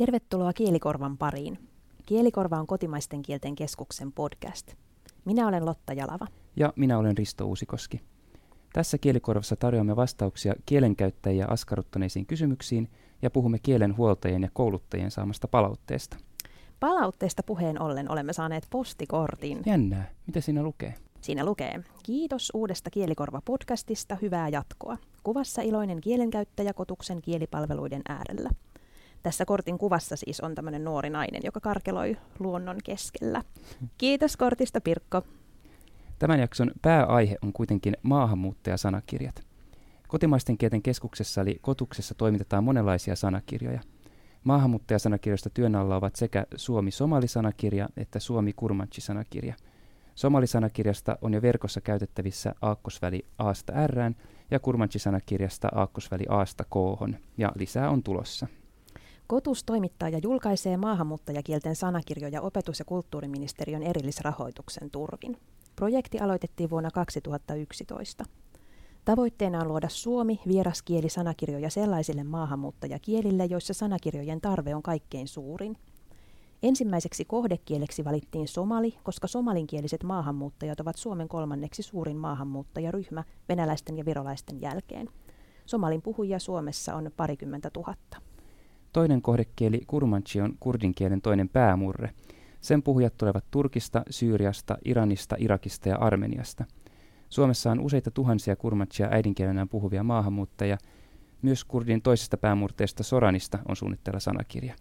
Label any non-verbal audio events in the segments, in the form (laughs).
Tervetuloa Kielikorvan pariin. Kielikorva on kotimaisten kielten keskuksen podcast. Minä olen Lotta Jalava. Ja minä olen Risto Uusikoski. Tässä Kielikorvassa tarjoamme vastauksia kielenkäyttäjiä askarruttaneisiin kysymyksiin ja puhumme kielen huoltajien ja kouluttajien saamasta palautteesta. Palautteesta puheen ollen olemme saaneet postikortin. Jännää. Mitä siinä lukee? Siinä lukee, kiitos uudesta Kielikorva-podcastista, hyvää jatkoa. Kuvassa iloinen kielenkäyttäjä kotuksen kielipalveluiden äärellä. Tässä kortin kuvassa siis on tämmöinen nuori nainen, joka karkeloi luonnon keskellä. Kiitos kortista, Pirkko. Tämän jakson pääaihe on kuitenkin maahanmuuttajasanakirjat. Kotimaisten kielten keskuksessa eli Kotuksessa toimitetaan monenlaisia sanakirjoja. Maahanmuuttajasanakirjoista työn alla ovat sekä Suomi-Somali-sanakirja että Suomi-Kurmanchi-sanakirja. Somali-sanakirjasta on jo verkossa käytettävissä aakkosväli Aasta R ja Kurmanchi-sanakirjasta aakkosväli Aasta K, ja lisää on tulossa. Kotus toimittaa ja julkaisee maahanmuuttajakielten sanakirjoja opetus- ja kulttuuriministeriön erillisrahoituksen turvin. Projekti aloitettiin vuonna 2011. Tavoitteena on luoda suomi vieraskielisanakirjoja sellaisille maahanmuuttajakielille, joissa sanakirjojen tarve on kaikkein suurin. Ensimmäiseksi kohdekieleksi valittiin somali, koska somalinkieliset maahanmuuttajat ovat Suomen kolmanneksi suurin maahanmuuttajaryhmä venäläisten ja virolaisten jälkeen. Somalin puhujia Suomessa on parikymmentä tuhatta. Toinen kohdekieli kurmanchi on kurdinkielen toinen päämurre. Sen puhujat tulevat Turkista, Syyriasta, Iranista, Irakista ja Armeniasta. Suomessa on useita tuhansia kurmanchia äidinkielenään puhuvia maahanmuuttajia. Myös kurdin toisesta päämurteesta Soranista on suunnitteilla sanakirja.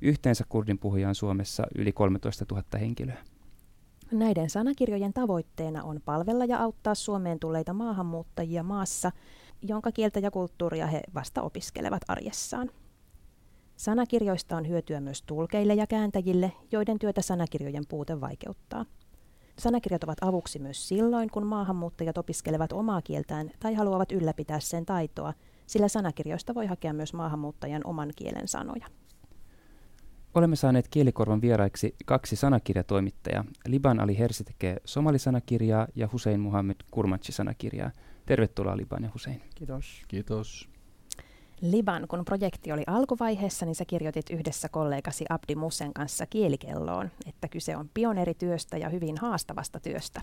Yhteensä kurdin puhuja on Suomessa yli 13 000 henkilöä. Näiden sanakirjojen tavoitteena on palvella ja auttaa Suomeen tulleita maahanmuuttajia maassa, jonka kieltä ja kulttuuria he vasta opiskelevat arjessaan. Sanakirjoista on hyötyä myös tulkeille ja kääntäjille, joiden työtä sanakirjojen puute vaikeuttaa. Sanakirjat ovat avuksi myös silloin, kun maahanmuuttajat opiskelevat omaa kieltään tai haluavat ylläpitää sen taitoa, sillä sanakirjoista voi hakea myös maahanmuuttajan oman kielen sanoja. Olemme saaneet kielikorvan vieraiksi kaksi sanakirjatoimittajaa. Liban Ali Hersi tekee somalisanakirjaa ja Hussein Muhammed Kurmanchi-sanakirjaa. Tervetuloa Liban ja Hussein. Kiitos. Kiitos. Liban, kun projekti oli alkuvaiheessa, niin sä kirjoitit yhdessä kollegasi Abdi Musen kanssa kielikelloon, että kyse on pioneerityöstä ja hyvin haastavasta työstä.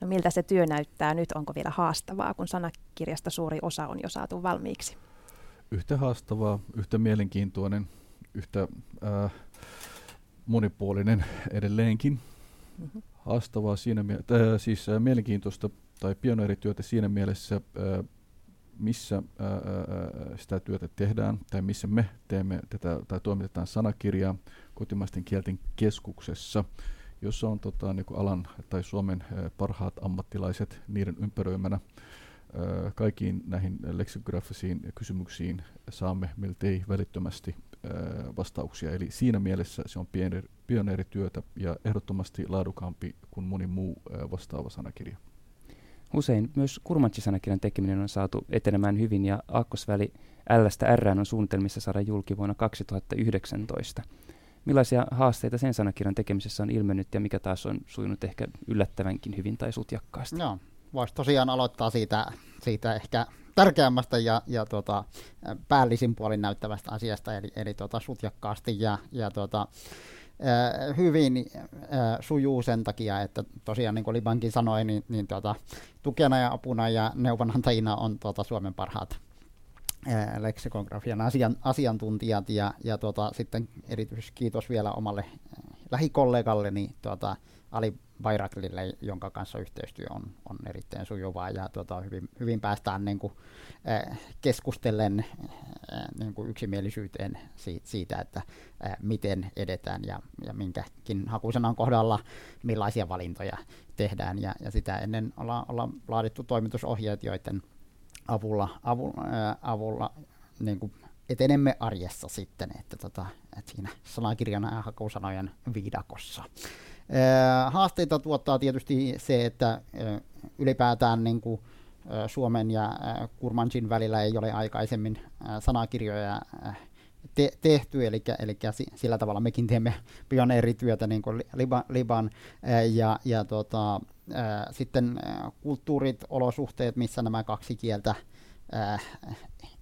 No miltä se työ näyttää nyt? Onko vielä haastavaa, kun sanakirjasta suuri osa on jo saatu valmiiksi? Yhtä haastavaa, yhtä mielenkiintoinen, yhtä äh, monipuolinen edelleenkin. Mm-hmm. Haastavaa siinä, äh, siis äh, mielenkiintoista tai pioneerityötä siinä mielessä, äh, missä ää, sitä työtä tehdään tai missä me teemme tätä tai toimitetaan sanakirjaa kotimaisten kielten keskuksessa, jossa on tota, niin alan tai Suomen parhaat ammattilaiset niiden ympäröimänä. Ää, kaikkiin näihin leksikografisiin kysymyksiin saamme miltei välittömästi ää, vastauksia. Eli siinä mielessä se on pioneerityötä ja ehdottomasti laadukaampi kuin moni muu vastaava sanakirja. Usein myös kurmanchisanakirjan tekeminen on saatu etenemään hyvin ja aakkosväli L-stä R on suunnitelmissa saada julki vuonna 2019. Millaisia haasteita sen sanakirjan tekemisessä on ilmennyt ja mikä taas on sujunut ehkä yllättävänkin hyvin tai sutjakkaasti? Joo, voisi tosiaan aloittaa siitä, siitä ehkä tärkeämmästä ja, ja tuota, päällisin puolin näyttävästä asiasta, eli, eli tuota, sutjakkaasti ja, ja tuota, hyvin äh, sujuu sen takia, että tosiaan niin kuin Libankin sanoi, niin, niin tuota, tukena ja apuna ja neuvonantajina on tuota, Suomen parhaat äh, leksikografian asian, asiantuntijat ja, ja tuota, sitten erityisesti kiitos vielä omalle äh, lähikollegalleni tuota, Ali Bayraklille, jonka kanssa yhteistyö on, on erittäin sujuvaa ja tuota, hyvin, hyvin päästään niin kuin, äh, keskustellen äh, niin kuin yksimielisyyteen siitä, siitä että äh, miten edetään ja, ja minkäkin hakusanan kohdalla millaisia valintoja tehdään. Ja, ja sitä ennen ollaan, ollaan laadittu toimitusohjeet, joiden avulla, avulla, avulla niin kuin etenemme arjessa sitten, että, tota, että siinä sanakirjana ja hakusanojen viidakossa. Haasteita tuottaa tietysti se, että ylipäätään niin kuin Suomen ja Kurmanchin välillä ei ole aikaisemmin sanakirjoja te- tehty, eli, eli sillä tavalla mekin teemme pioneerityötä niin kuin Liban, Liban ja, ja tota, sitten kulttuurit, olosuhteet, missä nämä kaksi kieltä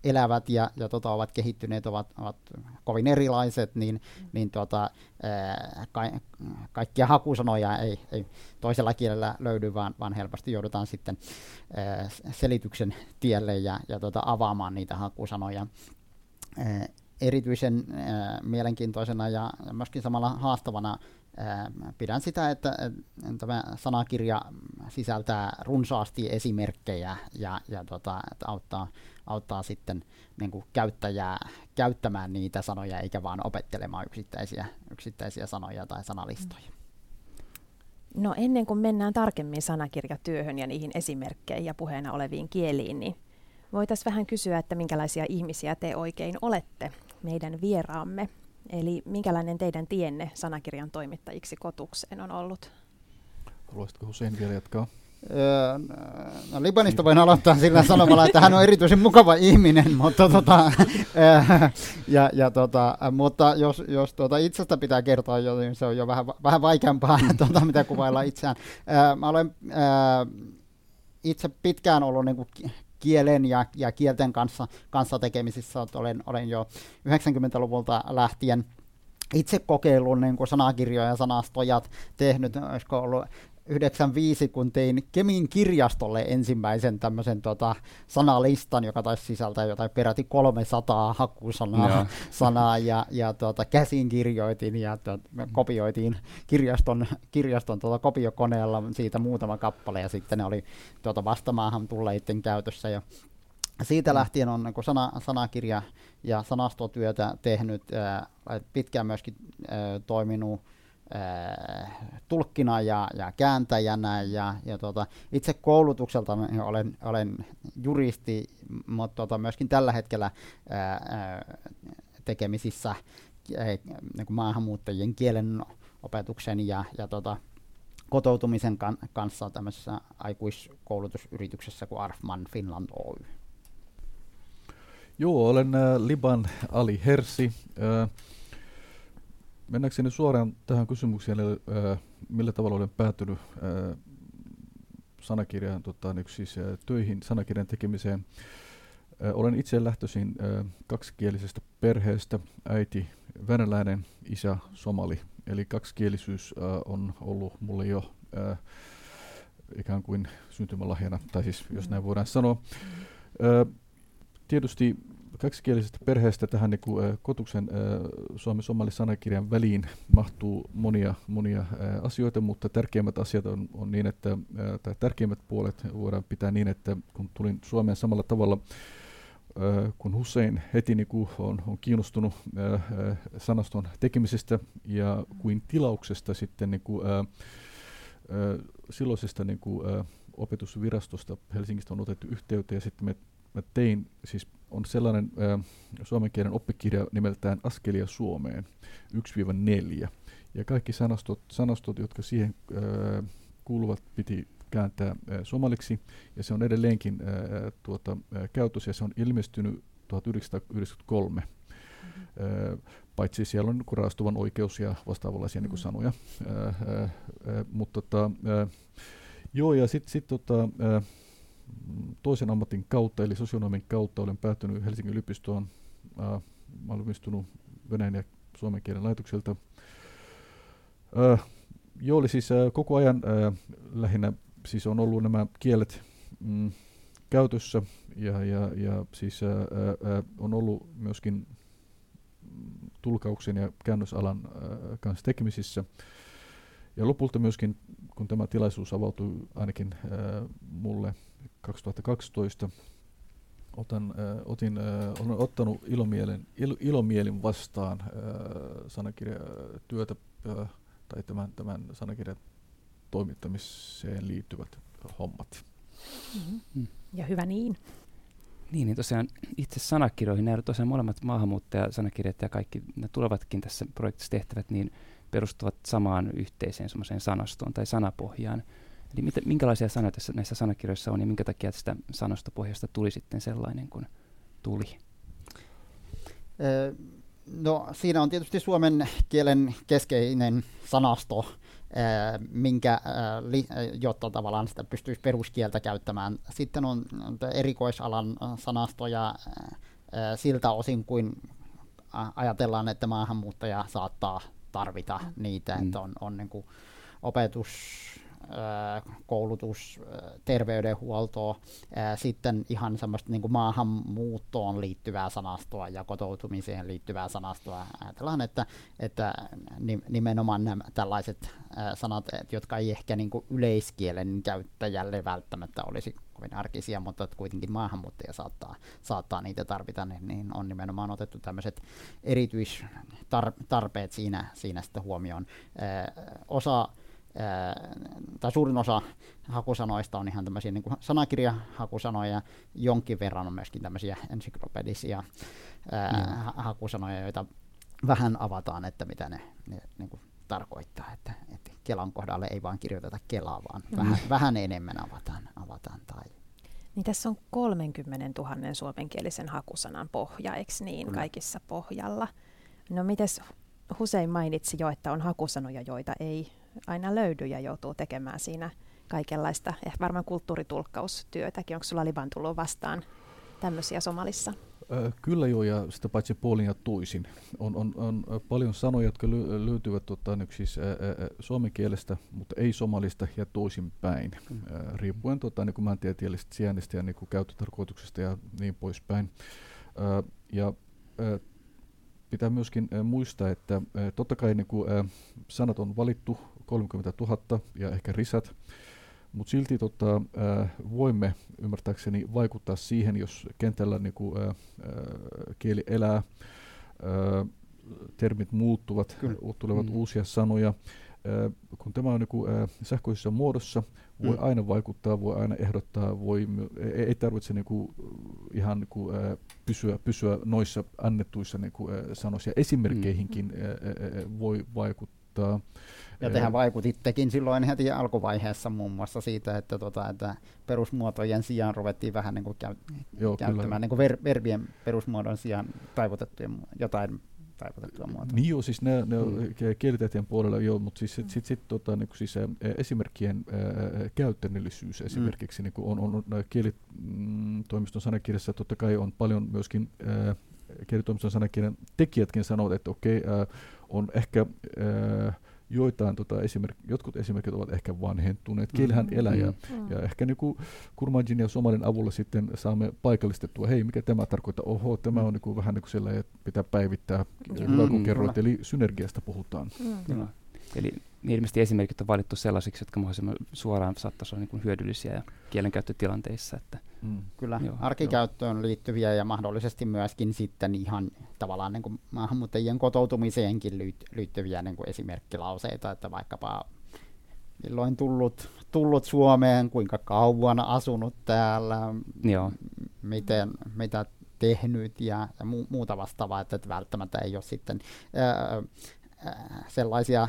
elävät ja, ja tota, ovat kehittyneet, ovat, ovat kovin erilaiset, niin, niin ää, ka, kaikkia hakusanoja ei, ei toisella kielellä löydy, vaan, vaan helposti joudutaan sitten selityksen tielle ja, ja tota, avaamaan niitä hakusanoja. Erityisen mielenkiintoisena ja myöskin samalla haastavana pidän sitä, että, tämä sanakirja sisältää runsaasti esimerkkejä ja, ja tota, että auttaa, auttaa sitten niin kuin käyttäjää käyttämään niitä sanoja eikä vaan opettelemaan yksittäisiä, yksittäisiä sanoja tai sanalistoja. No ennen kuin mennään tarkemmin sanakirjatyöhön ja niihin esimerkkeihin ja puheena oleviin kieliin, niin voitaisiin vähän kysyä, että minkälaisia ihmisiä te oikein olette, meidän vieraamme. Eli minkälainen teidän tienne sanakirjan toimittajiksi kotukseen on ollut? Haluaisitko Hussein vielä jatkaa? Öö, no Libanista voin aloittaa sillä sanomalla, että hän on erityisen mukava ihminen, mutta, tota, öö, ja, ja tota, mutta jos, jos tuota itsestä pitää kertoa, niin se on jo vähän, vähän vaikeampaa, (laughs) tuota, mitä kuvailla itseään. Öö, mä olen itse pitkään ollut niin kuin kielen ja, ja kielten kanssa, kanssa tekemisissä. Olen, olen jo 90-luvulta lähtien itse kokeillut niin sanakirjoja ja sanastojat tehnyt, olisiko ollut 95, kun tein Kemin kirjastolle ensimmäisen tämmöisen tota, sanalistan, joka taisi sisältää jotain peräti 300 hakusanaa ja, (laughs) sanaa, ja, ja tota, käsin kirjoitin ja tota, kopioitiin kirjaston, kirjaston tota, kopiokoneella siitä muutama kappale ja sitten ne oli tota, vastamaahan tulleiden käytössä ja siitä mm. lähtien on niin sana, sanakirja ja sanastotyötä tehnyt, ää, pitkään myöskin ää, toiminut tulkkina ja, ja kääntäjänä ja, ja tota, itse koulutukselta olen, olen juristi, mutta tota, myöskin tällä hetkellä ää, äh, äh, tekemisissä niin maahanmuuttajien kielen opetuksen ja, ja tota, kotoutumisen kan, kanssa tämmöisessä aikuiskoulutusyrityksessä kuin Arfman Finland Oy. Joo, olen äh, Liban Ali Hersi. Äh, Mennäkseni suoraan tähän kysymykseen, eli, äh, millä tavalla olen päätynyt äh, sanakirjan tota, niin siis, äh, töihin, sanakirjan tekemiseen. Äh, olen itse lähtöisin äh, kaksikielisestä perheestä, äiti venäläinen, isä somali. Eli kaksikielisyys äh, on ollut mulle jo äh, ikään kuin syntymälahjana, tai siis jos näin voidaan sanoa. Äh, tietysti kaksikielisestä perheestä tähän niin kuin, kotuksen äh, suomi-somali sanakirjan väliin mahtuu monia, monia asioita, mutta tärkeimmät asiat on, on niin, että, tai tärkeimmät puolet voidaan pitää niin, että kun tulin Suomeen samalla tavalla, kun Hussein heti niin kuin on, on kiinnostunut sanaston tekemisestä ja kuin tilauksesta sitten niin kuin, silloisesta niin kuin, opetusvirastosta Helsingistä on otettu yhteyttä ja sitten me mä tein, siis on sellainen äh, suomen kielen oppikirja nimeltään Askelia Suomeen 1-4. Ja kaikki sanastot, sanastot jotka siihen äh, kuuluvat, piti kääntää äh, somaliksi, ja se on edelleenkin äh, tuota, äh, käytössä, ja se on ilmestynyt 1993. Mm-hmm. Äh, paitsi siellä on raastuvan oikeus ja vastaavanlaisia mm-hmm. niin sanoja. Äh, äh, äh, mutta tota, äh, joo, ja sitten sit, tota, äh, toisen ammatin kautta, eli sosionomin kautta, olen päätynyt Helsingin yliopistoon. Valmistunut venäjän ja suomen kielen laitokselta. Äh, joo, oli siis äh, koko ajan äh, lähinnä siis on ollut nämä kielet mm, käytössä ja, ja, ja siis äh, äh, on ollut myöskin tulkauksen ja käännösalan äh, kanssa tekemisissä. Ja lopulta myöskin, kun tämä tilaisuus avautui ainakin äh, mulle 2012 otan, äh, otin, äh, olen ottanut ilomielen, il, ilomielin vastaan äh, sanakirjatyötä äh, tai tämän, tämän sanakirjan toimittamiseen liittyvät hommat. Mm-hmm. Ja hyvä niin. Niin, niin tosiaan itse sanakirjoihin, nämä tosiaan molemmat maahanmuuttajasanakirjat ja kaikki ne tulevatkin tässä projektissa tehtävät, niin perustuvat samaan yhteiseen sanastoon tai sanapohjaan. Eli mitä, minkälaisia sanoja tässä, näissä sanakirjoissa on ja minkä takia tästä sanastopohjasta tuli sitten sellainen kuin tuli? No siinä on tietysti suomen kielen keskeinen sanasto, minkä, jotta tavallaan sitä pystyisi peruskieltä käyttämään. Sitten on erikoisalan sanastoja siltä osin, kuin ajatellaan, että maahanmuuttaja saattaa tarvita niitä, mm. että on, on niin kuin opetus, koulutus, terveydenhuoltoa, sitten ihan semmoista niin kuin maahanmuuttoon liittyvää sanastoa ja kotoutumiseen liittyvää sanastoa. Ajatellaan, että, että nimenomaan nämä tällaiset sanat, jotka ei ehkä niin kuin yleiskielen käyttäjälle välttämättä olisi kovin arkisia, mutta että kuitenkin maahanmuuttaja saattaa, saattaa niitä tarvita, niin, niin on nimenomaan otettu tämmöiset erityistarpeet siinä, siinä sitten huomioon. osa tai suurin osa hakusanoista on ihan tämmöisiä niin sanakirjahakusanoja, jonkin verran on myöskin tämmöisiä ensyklopedisia ää, mm. hakusanoja, joita vähän avataan, että mitä ne, ne niin kuin tarkoittaa, että, että Kelan kohdalle ei vaan kirjoiteta Kelaa, vaan mm. vähän, vähän enemmän avataan, avataan tai niin tässä on 30 000 suomenkielisen hakusanan pohja, eikö niin, Kyllä. kaikissa pohjalla? No mites Husein mainitsi jo, että on hakusanoja, joita ei aina löydy ja joutuu tekemään siinä kaikenlaista, ehkä varmaan kulttuuritulkkaustyötäkin. Onko sulla Liban tullut vastaan tämmöisiä Somalissa? Kyllä joo, ja sitä paitsi puolin ja toisin. On, on, on paljon sanoja, jotka ly- löytyvät tota, nyt siis, ää, suomen kielestä, mutta ei somalista ja toisinpäin, mm. ää, riippuen tota, niin maantieteellisestä sijainnista ja niin kuin käyttötarkoituksesta ja niin poispäin. Ää, ja ää, pitää myöskin ää, muistaa, että ää, totta kai niin kuin, ää, sanat on valittu 30 000 ja ehkä risat, mutta silti tota, äh, voimme ymmärtääkseni vaikuttaa siihen, jos kentällä niin kuin, äh, kieli elää, äh, termit muuttuvat, Kyllä. tulevat mm. uusia sanoja. Äh, kun tämä on niin äh, sähköisessä muodossa, voi mm. aina vaikuttaa, voi aina ehdottaa, voi, ei, ei tarvitse niin kuin, ihan niin kuin, äh, pysyä, pysyä noissa annettuissa niin kuin, äh, sanoissa. Esimerkkeihinkin mm. äh, äh, voi vaikuttaa. Ja tehän vaikutittekin silloin heti alkuvaiheessa muun muassa siitä, että, tota, että perusmuotojen sijaan ruvettiin vähän niin kuin käy, Joo, käyttämään niin kuin ver, verbien perusmuodon sijaan taivutettujen jotain taivutettua muotoa. Niin joo, siis ne, ne mm. kielitieteen puolella joo, mutta siis, sit, sit, sit, tota, niin siis, ä, esimerkkien ä, käytännöllisyys esimerkiksi mm. niin on, on, on kielitoimiston sanakirjassa totta kai on paljon myöskin ä, kielitoimiston sanakirjan tekijätkin sanovat, että okei, okay, on ehkä ä, joitain tota, esimerk, jotkut esimerkit ovat ehkä vanhentuneet. Kielihän mm, elää ja, mm. ja ehkä niin Kurmanjin ja Somalin avulla sitten saamme paikallistettua, hei mikä tämä tarkoittaa, oho tämä on niin kuin, vähän niin kuin sellainen, että pitää päivittää, mm, hyvä kun kerroit, eli synergiasta puhutaan. Mm. Eli niin ilmeisesti esimerkit on valittu sellaisiksi, jotka mahdollisimman suoraan saattaisi olla niin kuin hyödyllisiä ja kielenkäyttötilanteissa. Että, mm. Kyllä, joo, arkikäyttöön joo. liittyviä ja mahdollisesti myöskin sitten ihan tavallaan niin kuin maahanmuuttajien kotoutumiseenkin liittyviä niin kuin esimerkkilauseita, että vaikkapa milloin tullut, tullut Suomeen, kuinka kauan asunut täällä, joo. miten, mitä tehnyt ja, ja muuta vastaavaa, että, että välttämättä ei ole sitten ää, ää, sellaisia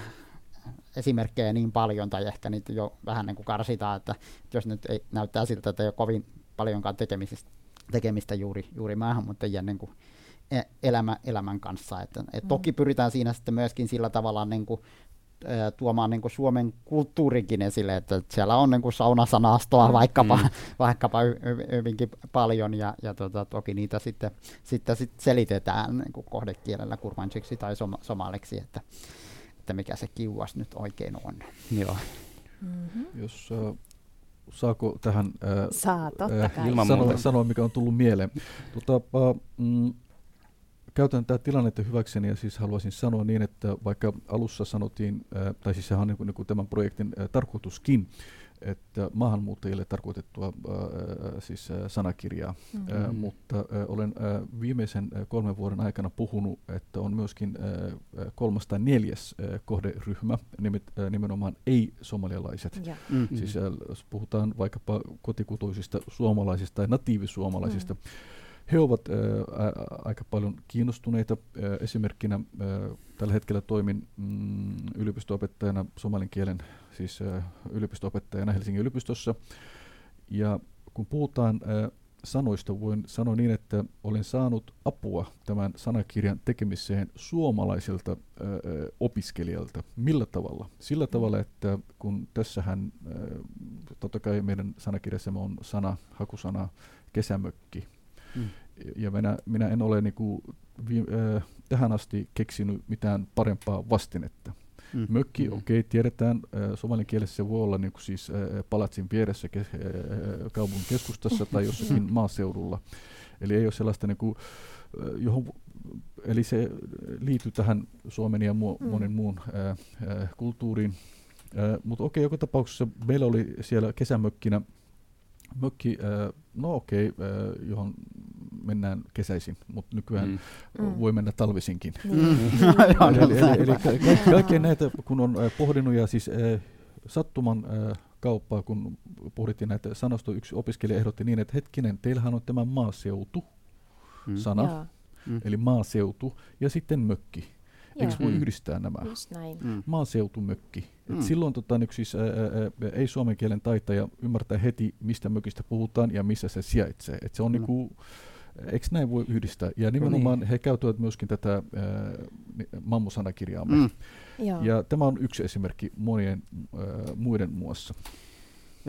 esimerkkejä niin paljon, tai ehkä niitä jo vähän niin kuin karsitaan, että jos nyt ei, näyttää siltä, että ei ole kovin paljonkaan tekemistä, tekemistä juuri, juuri maahanmuuttajien niin kuin e, elämä, elämän kanssa. Että, et mm. Toki pyritään siinä sitten myöskin sillä tavalla niin kuin, tuomaan niin kuin Suomen kulttuurinkin esille, että siellä on niin kuin saunasanastoa mm. vaikkapa, mm. (laughs) vaikkapa hyvinkin paljon, ja, ja tota, toki niitä sitten, sitten sit selitetään niin kuin kohdekielellä kurmansiksi tai som, somaliksi, että, että mikä se kiuas nyt oikein on. Joo. Mm-hmm. Jos äh, saako tähän äh, Saa, äh, sanoa, sanoa, mikä on tullut mieleen. Tota, äh, mm, käytän tätä tilannetta hyväkseni ja siis haluaisin sanoa niin, että vaikka alussa sanottiin, äh, tai siis sehän on niin niin tämän projektin äh, tarkoituskin, että maahanmuuttajille tarkoitettua äh, siis äh, sanakirjaa, mm-hmm. äh, mutta äh, olen äh, viimeisen äh, kolmen vuoden aikana puhunut, että on myöskin äh, kolmas tai neljäs äh, kohderyhmä, nimet, äh, nimenomaan ei-somalialaiset. Yeah. Mm-hmm. Siis äh, jos puhutaan vaikkapa kotikutuisista suomalaisista tai natiivisuomalaisista, mm-hmm he ovat ää, aika paljon kiinnostuneita. Ää, esimerkkinä ää, tällä hetkellä toimin mm, yliopistoopettajana somalin kielen, siis yliopistoopettajana Helsingin yliopistossa. Ja kun puhutaan sanoista voin sanoa niin, että olen saanut apua tämän sanakirjan tekemiseen suomalaisilta opiskelijalta. Millä tavalla? Sillä mm. tavalla, että kun tässähän, totta kai meidän sanakirjassa on sana, hakusana kesämökki. Mm. Ja minä, minä en ole niin kuin, vi, ö, tähän asti keksinyt mitään parempaa vastinetta. Mm. Mökki, mm. okei, okay, tiedetään, somalin kielessä se voi olla niin kuin siis palatsin vieressä ke- kaupungin keskustassa tai jossakin mm. maaseudulla. Eli ei ole sellaista, niin kuin, johon, eli se liittyy tähän Suomen ja mu- mm. monen muun äh, kulttuuriin. Mutta okei, okay, joka tapauksessa meillä oli siellä kesämökkinä mökki, äh, no okei, okay, äh, johon mennään kesäisin, mutta nykyään mm. mm. voi mennä talvisinkin. Mm. eli, eli, eli, eli ka- kaikkea näitä, kun on äh, pohdinut ja siis äh, sattuman äh, kauppaa, kun pohdittiin näitä sanastoja, yksi opiskelija ehdotti niin, että hetkinen, teillähän on tämä maaseutu-sana, mm. eli maaseutu, ja sitten mökki. Eikö voi mm. yhdistää nämä? Just näin. Mm. Maaseutumökki. Mm. Et silloin tota, niin siis, ää, ää, ei suomen kielen taitaja ymmärtää heti, mistä mökistä puhutaan ja missä se sijaitsee. Et se on mm. niinku, Eikö näin voi yhdistää? Ja nimenomaan no niin. he käyttävät myöskin tätä äh, mammusanakirjaamme. Mm. Ja tämä on yksi esimerkki monien äh, muiden muassa.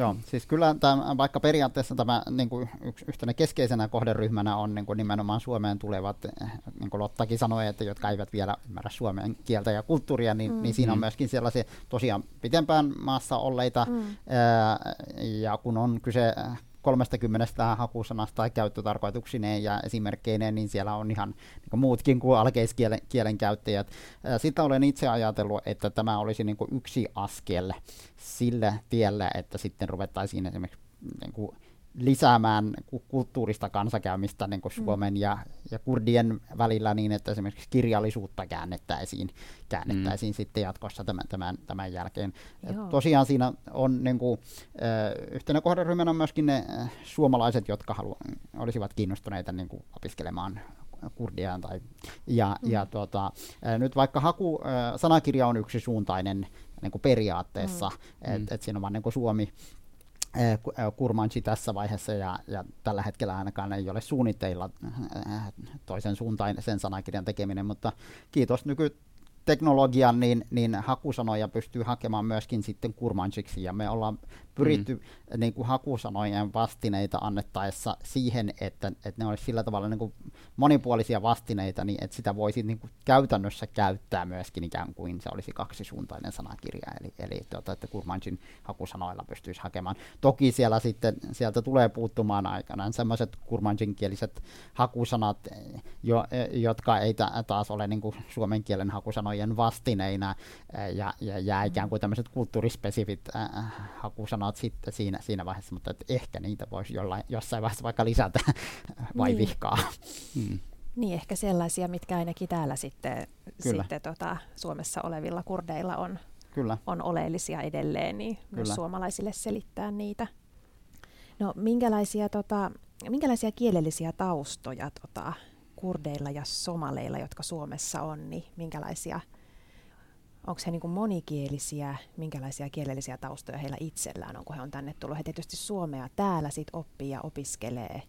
Joo, siis kyllä tämä, vaikka periaatteessa tämä niin kuin yksi, yhtenä keskeisenä kohderyhmänä on niin kuin nimenomaan Suomeen tulevat, niin kuin Lottakin sanoi, että jotka eivät vielä ymmärrä suomen kieltä ja kulttuuria, niin, mm. niin siinä on mm. myöskin sellaisia tosiaan pitempään maassa olleita, mm. ää, ja kun on kyse 30 hakusanasta tai käyttötarkoituksineen ja esimerkkeineen, niin siellä on ihan niin muutkin kuin alkeiskielen kielen käyttäjät. Sitä olen itse ajatellut, että tämä olisi niin kuin yksi askel sille tielle, että sitten ruvettaisiin esimerkiksi niin kuin lisäämään kulttuurista kansakäymistä niin kuin mm. Suomen ja, ja kurdien välillä niin, että esimerkiksi kirjallisuutta käännettäisiin, käännettäisiin mm. sitten jatkossa tämän, tämän, tämän jälkeen. Tosiaan siinä on niin kuin, yhtenä kohderyhmänä on myöskin ne suomalaiset, jotka halu, olisivat kiinnostuneita niin kuin opiskelemaan kurdia. Tai, ja, mm. ja tuota, nyt vaikka haku, sanakirja on yksisuuntainen niin kuin periaatteessa, mm. että et siinä on vain niin kuin Suomi, Kurmanji tässä vaiheessa ja, ja tällä hetkellä ainakaan ei ole suunnitteilla toisen suuntaan sen sanakirjan tekeminen, mutta kiitos nyky teknologian, niin, niin hakusanoja pystyy hakemaan myöskin sitten kurmansiksi, ja me ollaan pyritty mm. niin kuin hakusanojen vastineita annettaessa siihen, että, että ne olisi sillä tavalla niin kuin monipuolisia vastineita, niin että sitä voisi niin kuin käytännössä käyttää myöskin ikään kuin se olisi kaksisuuntainen sanakirja, eli, eli tuota, että Kurmanjin hakusanoilla pystyisi hakemaan. Toki siellä sitten, sieltä tulee puuttumaan aikanaan sellaiset Kurmanjin kieliset hakusanat, jo, jotka ei taas ole niin kuin suomen kielen hakusanojen vastineina, ja, ja jää ikään kuin tämmöiset kulttuurispesifit äh, hakusanat sanat sitten siinä, siinä vaiheessa, mutta että ehkä niitä voisi jollain, jossain vaiheessa vaikka lisätä (laughs) vai niin. vihkaa. Hmm. Niin, ehkä sellaisia, mitkä ainakin täällä sitten, sitten tota, Suomessa olevilla kurdeilla on, Kyllä. on oleellisia edelleen, niin Kyllä. myös suomalaisille selittää niitä. No, minkälaisia, tota, minkälaisia kielellisiä taustoja tota, kurdeilla ja somaleilla, jotka Suomessa on, niin minkälaisia onko he niin kuin monikielisiä, minkälaisia kielellisiä taustoja heillä itsellään on, kun he on tänne tullut. He tietysti suomea täällä sit oppii ja opiskelee,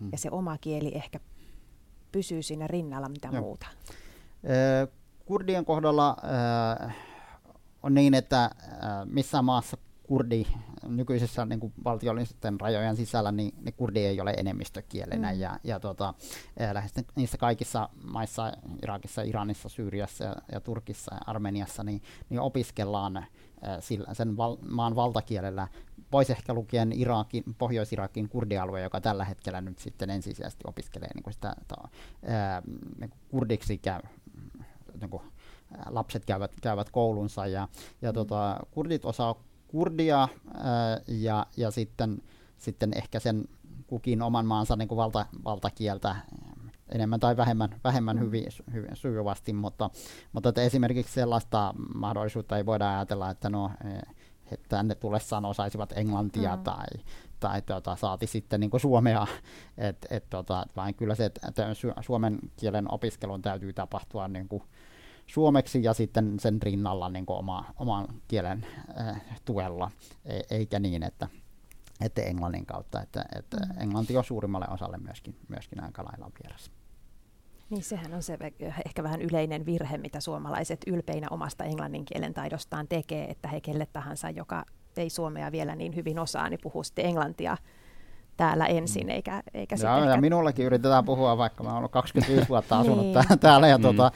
hmm. ja se oma kieli ehkä pysyy siinä rinnalla, mitä Joo. muuta. Kurdien kohdalla on niin, että missä maassa kurdi nykyisessä niin kuin valtiollisten rajojen sisällä, niin, niin kurdi ei ole enemmistökielenä. Mm. Ja, ja tota, lähes niissä kaikissa maissa, Irakissa, Iranissa, Syyriassa ja, ja Turkissa ja Armeniassa, niin, niin opiskellaan sillä, sen val, maan valtakielellä. Voisi ehkä lukien Irakin, Pohjois-Irakin kurdialue, joka tällä hetkellä nyt sitten ensisijaisesti opiskelee niin kuin sitä to, ää, niin kuin kurdiksi käy, niin kuin, lapset käyvät, käyvät koulunsa ja, ja mm. tota, kurdit osaa kurdia ää, ja, ja sitten, sitten ehkä sen kukin oman maansa niin kuin valta, valtakieltä enemmän tai vähemmän, vähemmän mm. hyvin, hyvin sujuvasti, mutta, mutta että esimerkiksi sellaista mahdollisuutta ei voida ajatella, että no, he tänne tullessaan osaisivat englantia mm. tai, tai tuota, saati sitten niin suomea, et, et, tuota, vaan kyllä se, että suomen kielen opiskelun täytyy tapahtua niin kuin, suomeksi ja sitten sen rinnalla niin kuin oma, oman kielen äh, tuella, e, eikä niin, että että englannin kautta, että, että mm. englanti on suurimmalle osalle myöskin, myöskin aika lailla vieras. Niin sehän on se ehkä vähän yleinen virhe, mitä suomalaiset ylpeinä omasta englannin kielen taidostaan tekee, että he kelle tahansa, joka ei suomea vielä niin hyvin osaa, niin puhuu sitten englantia täällä ensin, mm. eikä, eikä sitten ja, ehkä... ja minullakin yritetään puhua, vaikka mä olen 25 vuotta (laughs) asunut niin. täällä ja mm. tuota,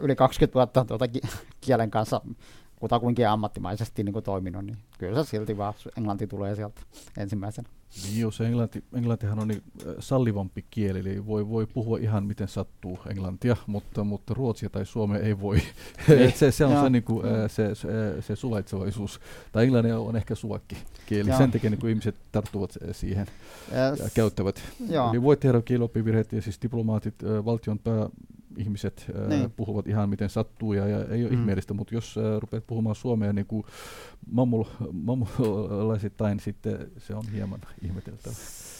yli 20 vuotta tuota kielen kanssa kutakuinkin ammattimaisesti niin kuin toiminut, niin kyllä se silti vaan englanti tulee sieltä ensimmäisenä. Niin jos englanti, englantihan on niin sallivampi kieli, eli voi, voi puhua ihan miten sattuu englantia, mutta, mutta ruotsia tai suomea ei voi. Niin. se, se on se, niin kuin, se, se, se suvaitsevaisuus. Tai englanti on ehkä suvakki kieli. Sen takia niin kuin ihmiset tarttuvat siihen yes. ja käyttävät. Joo. Eli voi tehdä kielioppivirheitä, ja siis diplomaatit, valtion pää, ihmiset niin. puhuvat ihan miten sattuu ja, ja ei ole mm. ihmeellistä, mutta jos äh, rupeat puhumaan suomea niin kuin mammul, mammulaisittain, sitten se on hieman ihmeteltävä.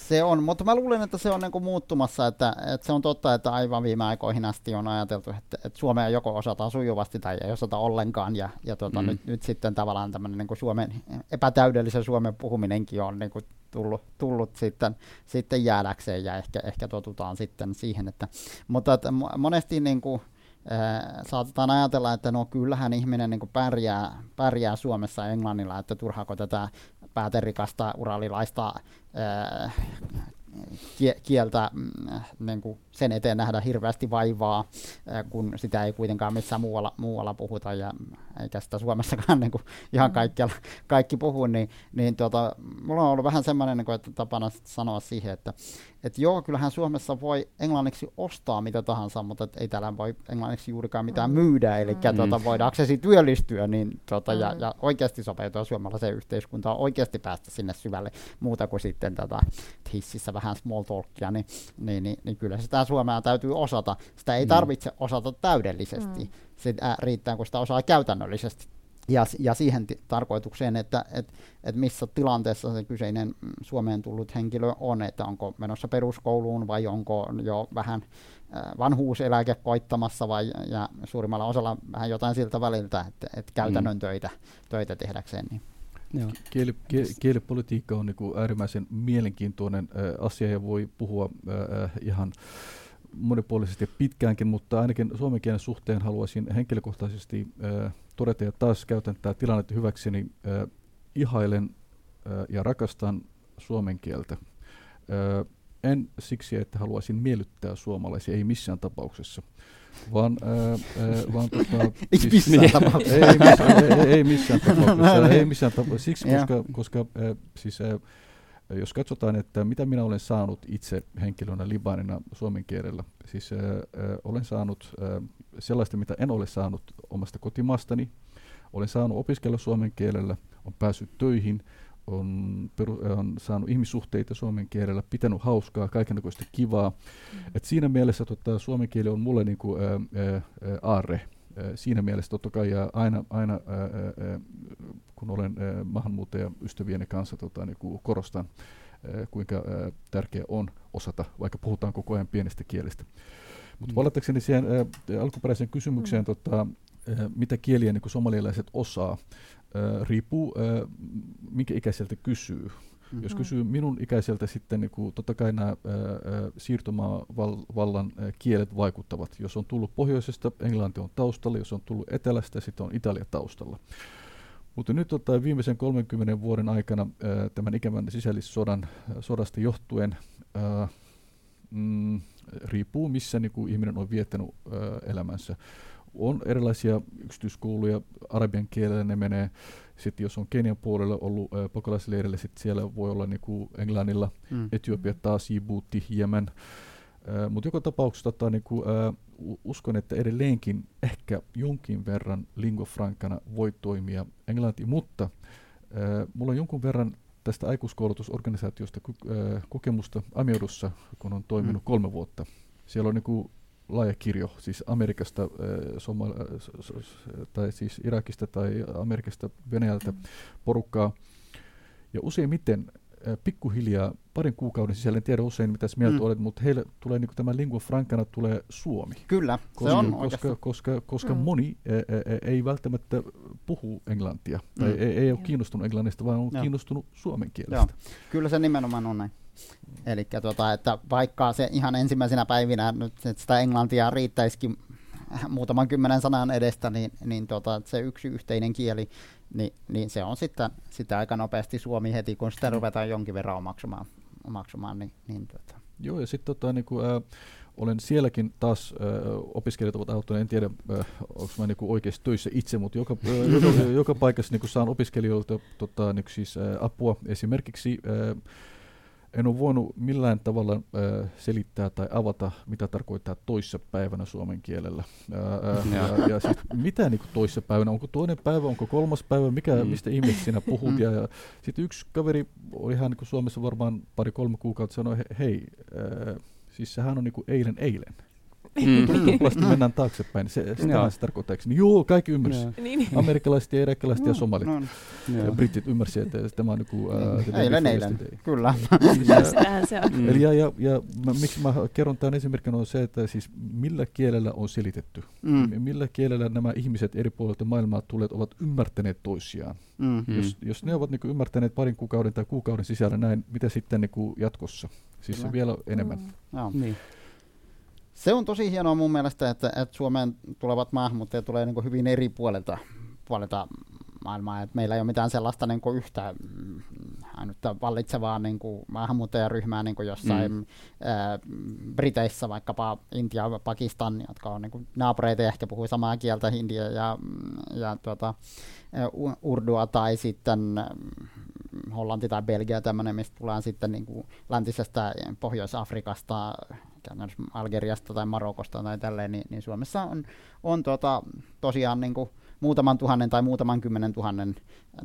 Se on, mutta mä luulen, että se on niinku muuttumassa, että, että se on totta, että aivan viime aikoihin asti on ajateltu, että, että Suomea joko osataan sujuvasti tai ei osata ollenkaan, ja, ja tota, mm. nyt, nyt sitten tavallaan tämmöinen niinku Suomen, epätäydellisen Suomen puhuminenkin on niinku tullut, tullut sitten, sitten jäädäkseen, ja ehkä, ehkä totutaan sitten siihen, että, mutta että monesti niinku, saatetaan ajatella, että no kyllähän ihminen niin pärjää, pärjää Suomessa englannilla, että turhaako tätä pääterikasta uralilaista kieltä mm, niin kuin sen eteen nähdä hirveästi vaivaa, kun sitä ei kuitenkaan missään muualla, muualla puhuta ja eikä sitä Suomessakaan (laughs) niin kuin ihan mm. kaikkialla, kaikki puhu, niin, niin tuota, mulla on ollut vähän semmoinen niin kuin, että tapana sanoa siihen, että, että joo, kyllähän Suomessa voi englanniksi ostaa mitä tahansa, mutta ei täällä voi englanniksi juurikaan mitään mm. myydä, eli mm. tuota, voidaksesi työllistyä niin, tuota, ja, ja oikeasti sopeutua suomalaiseen yhteiskuntaan, oikeasti päästä sinne syvälle muuta kuin sitten tätä hississä vähän small talkia, niin, niin, niin, niin kyllä sitä suomea täytyy osata. Sitä ei mm. tarvitse osata täydellisesti, mm. se äh, riittää kun sitä osaa käytännöllisesti ja, ja siihen t- tarkoitukseen, että et, et missä tilanteessa se kyseinen mm, Suomeen tullut henkilö on, että onko menossa peruskouluun vai onko jo vähän äh, vanhuuseläke koittamassa vai ja suurimmalla osalla vähän jotain siltä väliltä, että et käytännön mm. töitä, töitä tehdäkseen. Niin. Joo. Kieli, kieli, kielipolitiikka on niin äärimmäisen mielenkiintoinen äh, asia ja voi puhua äh, ihan monipuolisesti pitkäänkin, mutta ainakin suomen kielen suhteen haluaisin henkilökohtaisesti äh, todeta, ja taas käytän tätä tilannetta hyväkseni, äh, ihailen äh, ja rakastan suomen kieltä. Äh, en siksi, että haluaisin miellyttää suomalaisia, ei missään tapauksessa, vaan, ää, ää, vaan tota, (laughs) siis, missään tapauksessa. Ei, missään, ei, ei missään (laughs) tapauksessa, ei missään tapauksessa, siksi, koska, koska ää, siis, ää, jos katsotaan, että mitä minä olen saanut itse henkilönä Libanina suomen kielellä, siis ää, ää, olen saanut ää, sellaista, mitä en ole saanut omasta kotimaastani, olen saanut opiskella suomen kielellä, on päässyt töihin, on, peru, on saanut ihmissuhteita suomen kielellä, pitänyt hauskaa, kaikenlaista kivaa. Mm. Et siinä mielessä tota, suomen kieli on mulle niinku, ää, ää, aarre. Siinä mielessä totta kai ja aina, aina ää, ää, kun olen ää, maahanmuuttajaystävieni kanssa tota, niinku korostan, ää, kuinka ää, tärkeä on osata, vaikka puhutaan koko ajan pienestä kielestä. Mutta mm. palatakseni siihen ää, alkuperäiseen kysymykseen, mm. tota, mitä kieliä niin somalialaiset osaa, äh, riippuu, äh, minkä ikäiseltä kysyy. Mm-hmm. Jos kysyy minun ikäiseltä sitten, niin kuin, totta kai nämä äh, siirtomaavallan äh, kielet vaikuttavat. Jos on tullut pohjoisesta, englanti on taustalla, jos on tullut etelästä, sitten on Italia taustalla. Mutta nyt tota, viimeisen 30 vuoden aikana äh, tämän ikävän sisällissodan äh, sodasta johtuen äh, mm, riippuu, missä niin kuin ihminen on viettänyt äh, elämänsä on erilaisia yksityiskouluja arabian kielellä, ne menee. Sitten jos on Kenian puolella ollut äh, pakolaisleirillä, sitten siellä voi olla niinku englannilla, mm. Etiopia taas, Djibouti, Jemen. Äh, Mutta joka tapauksessa tota, niinku, äh, uskon, että edelleenkin ehkä jonkin verran lingua francana voi toimia englanti, mutta äh, mulla on jonkun verran tästä aikuiskoulutusorganisaatiosta kokemusta Amiodussa, kun on toiminut mm. kolme vuotta. Siellä on niinku laaja kirjo, siis Amerikasta, äh, Somal- äh, tai siis Irakista tai Amerikasta, Venäjältä mm. porukkaa. Ja useimmiten pikkuhiljaa parin kuukauden sisällä, en tiedä usein mitä mieltä Mm. olet, mutta heille tulee niin tämä lingua francana tulee suomi. Kyllä, Koska, se on koska, oikeastaan. koska, koska Mm. moni ä, ä, ä, ei välttämättä puhu englantia, tai Mm. ei, ei ole Joo. kiinnostunut englannista, vaan on Joo. kiinnostunut suomen kielestä. Joo. Kyllä se nimenomaan on näin. Eli tota, että vaikka se ihan ensimmäisenä päivinä nyt että sitä englantia riittäisikin muutaman kymmenen sanan edestä, niin, niin tota, se yksi yhteinen kieli, niin, niin se on sitten sitä aika nopeasti suomi heti, kun sitä ruvetaan jonkin verran omaksumaan, omaksumaan niin, niin tota. Joo, ja sitten tota, niinku, ä, olen sielläkin taas, ä, opiskelijat ovat auttaneet, en tiedä, onko mä niinku oikeasti töissä itse, mutta joka, ä, (laughs) joka, joka paikassa niinku saan opiskelijoilta tota, niinku siis, ä, apua. Esimerkiksi ä, en ole voinut millään tavalla ä, selittää tai avata, mitä tarkoittaa toissapäivänä suomen kielellä. Ä, ä, Joo. ja, ja siis, mitä niinku toissapäivänä, onko toinen päivä, onko kolmas päivä, mikä, Mm. mistä ihmeestä sinä puhut. Mm. Ja, ja sitten yksi kaveri oli ihan niin Suomessa varmaan pari-kolme kuukautta sanoi, he, hei, äh, siis sehän on niin kuin eilen eilen. Mm. (laughs) Tuplasti mennään taaksepäin. Se, Joo. sitä se tarkoittaa. eikö niin? Joo, kaikki ymmärsi. Niin, niin. Amerikkalaiset ja irakilaiset ja somalit. No, Ja Joo. britit ymmärsi, että tämä on niin the eilen, eilen. Kyllä. Ä, Sitähän se on. Mm. Eli ja, ja, ja mä, miksi mä kerron tämän esimerkkinä on se, että siis millä kielellä on selitetty. Mm, Millä kielellä nämä ihmiset eri puolilta maailmaa tulleet ovat ymmärtäneet toisiaan. mm, Mm. Jos, jos ne ovat niin ymmärtäneet parin kuukauden tai kuukauden sisällä näin, mitä sitten niin jatkossa? Siis Kyllä. vielä enemmän. Mm. joo. Niin. Se on tosi hienoa mun mielestä, että, että Suomeen tulevat maahanmuuttajat tulee niin hyvin eri puolelta, puolelta maailmaa. Että meillä ei ole mitään sellaista niin yhtä mm, ainutta vallitsevaa niin maahanmuuttajaryhmää niin jossain Mm. ää, Briteissä, vaikkapa Intia ja Pakistan, jotka on niin naapureita ja ehkä puhuu samaa kieltä, hindiä ja, ja tuota, urdua, tai sitten Hollanti tai Belgia tämmöinen, mistä tullaan sitten niin kuin läntisestä Pohjois-Afrikasta, käytännössä Algeriasta tai Marokosta tai tälleen, niin, niin Suomessa on, on tuota, tosiaan niin kuin muutaman tuhannen tai muutaman kymmenen tuhannen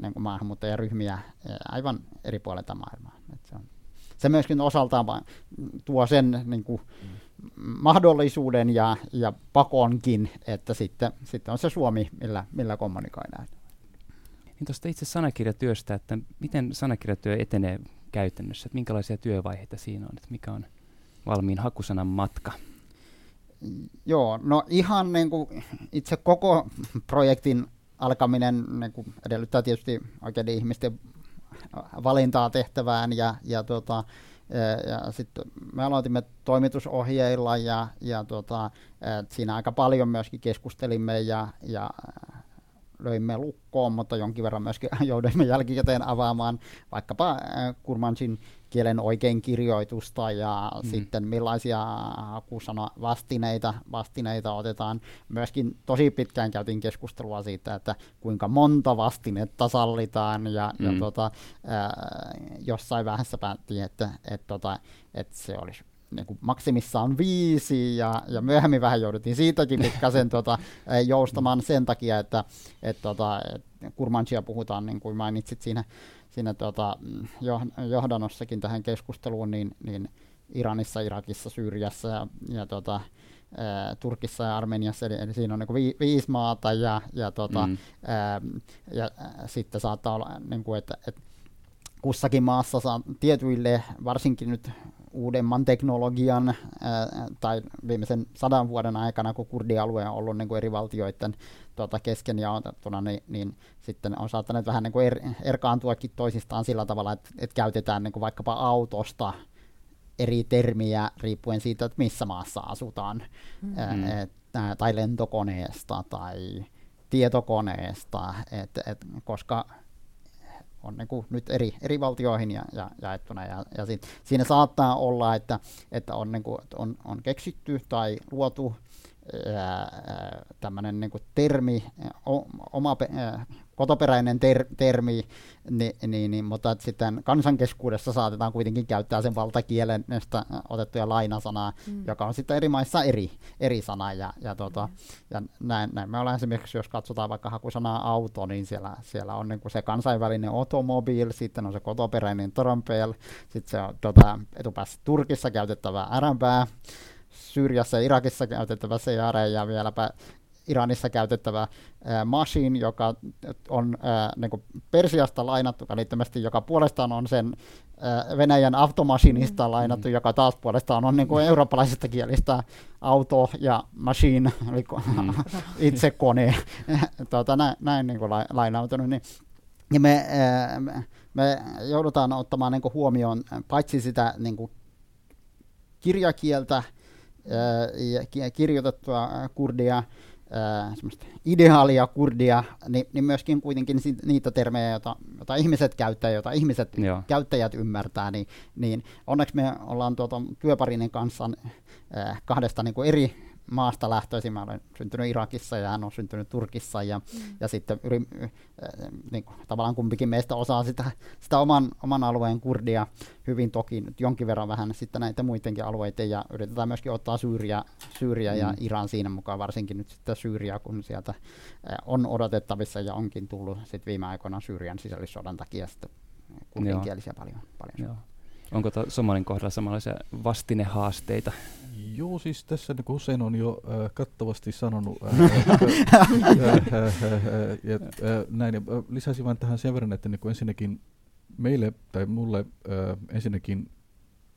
niin kuin maahanmuuttajaryhmiä eh, aivan eri puolilta maailmaa. Et se, on, se myöskin osaltaan tuo sen niin kuin, mahdollisuuden ja, ja pakonkin, että sitten, sitten on se Suomi, millä, millä kommunikoidaan. Niin tuosta itse sanakirjatyöstä, että miten sanakirjatyö etenee käytännössä, että minkälaisia työvaiheita siinä on, että mikä on valmiin hakusanan matka. Joo, no ihan niin kuin itse koko projektin alkaminen niin kuin edellyttää tietysti oikeiden ihmisten valintaa tehtävään ja, ja, tota, ja, ja sitten me aloitimme toimitusohjeilla ja, ja tota, et siinä aika paljon myöskin keskustelimme ja, ja löimme lukkoon, mutta jonkin verran myöskin (laughs) jouduimme jälkikäteen avaamaan vaikkapa äh, Kurmansin kielen oikein kirjoitusta ja Mm. sitten millaisia hakusana vastineita, vastineita otetaan. Myöskin tosi pitkään käytiin keskustelua siitä, että kuinka monta vastinetta sallitaan ja, mm. Ja tota, äh, jossain vähässä päättiin, että, että, tota, että se olisi niin kuin maksimissaan viisi, ja, ja myöhemmin vähän jouduttiin siitäkin pikkasen (laughs) tota, eh, joustamaan sen takia, että et, tota, et Kurmansia puhutaan, niin kuin mainitsit siinä, siinä tota, jo- johdannossakin tähän keskusteluun, niin, niin Iranissa, Irakissa, Syyriassa ja, ja tota, ää, Turkissa ja Armeniassa, eli, eli siinä on niin vi, viisi maata, ja, ja, tota, Mm. mm. ää, ja ää, sitten saattaa olla, niin kuin, että, että kussakin maassa saa tietyille, varsinkin nyt uudemman teknologian ää, tai viimeisen sadan vuoden aikana, kun kurdialue on ollut niin kuin eri valtioiden tuota, kesken jaotettuna, niin, niin sitten on saattaneet vähän niin kuin er, erkaantuakin toisistaan sillä tavalla, että, että käytetään niin kuin vaikkapa autosta eri termiä riippuen siitä, että missä maassa asutaan, Mm. Mm. et, ää, tai lentokoneesta tai tietokoneesta, et, et, koska on niin kuin nyt eri, eri valtioihin ja, ja, jaettuna. Ja, ja sit, siinä saattaa olla, että, että on, niin kuin, on, on keksitty tai luotu tämmöinen niin termi, o, oma, ää, kotoperäinen ter, termi, niin, niin, niin, mutta sitten kansankeskuudessa saatetaan kuitenkin käyttää sen valtakielestä otettuja lainasanaa, mm. joka on sitten eri maissa eri, eri sana. Ja, ja, tota, ja näin, näin me ollaan esimerkiksi, jos katsotaan vaikka hakusanaa auto, niin siellä, siellä on niin kuin se kansainvälinen automobiil, sitten on se kotoperäinen trompel, sitten se on tota, etupäässä Turkissa käytettävä ääränpää, Syyriassa ja Irakissa käytettävä CR ja vieläpä Iranissa käytettävä machine, joka on niin kuin Persiasta lainattu välittömästi, joka puolestaan on sen Venäjän automasinista mm. lainattu, mm. joka taas puolestaan on niin kuin eurooppalaisesta kielistä auto ja machine, eli (laughs) mm. (laughs) itse kone, (laughs) tuota, näin, näin niin kuin lainautunut. Niin, ja me, me joudutaan ottamaan niin kuin huomioon paitsi sitä niin kuin kirjakieltä, ja kirjoitettua kurdia, ideaalia kurdia, niin, niin myöskin kuitenkin niitä termejä, joita, joita ihmiset käyttää, joita ihmiset Joo. käyttäjät ymmärtää, niin, niin onneksi me ollaan tuota työparinen kanssa kahdesta niin kuin eri maasta lähtöisin. Mä olen syntynyt Irakissa ja hän on syntynyt Turkissa ja, mm. ja sitten yri, äh, niin kuin, tavallaan kumpikin meistä osaa sitä, sitä oman, oman alueen kurdia hyvin toki nyt jonkin verran vähän sitten näitä muidenkin alueita ja yritetään myöskin ottaa Syyriä, Syyriä mm. ja Iran siinä mukaan, varsinkin nyt sitten Syyriä, kun sieltä äh, on odotettavissa ja onkin tullut sitten viime aikoina Syyrian sisällissodan takia sitten kurdinkielisiä paljon. paljon. Joo. Onko to Somalin kohdalla samanlaisia vastinehaasteita? Joo, siis tässä niin usein on jo äh, kattavasti sanonut. Äh, äh, äh, näin, äh, lisäisin vain tähän sen verran, että niin kuin ensinnäkin meille tai mulle äh, ensinnäkin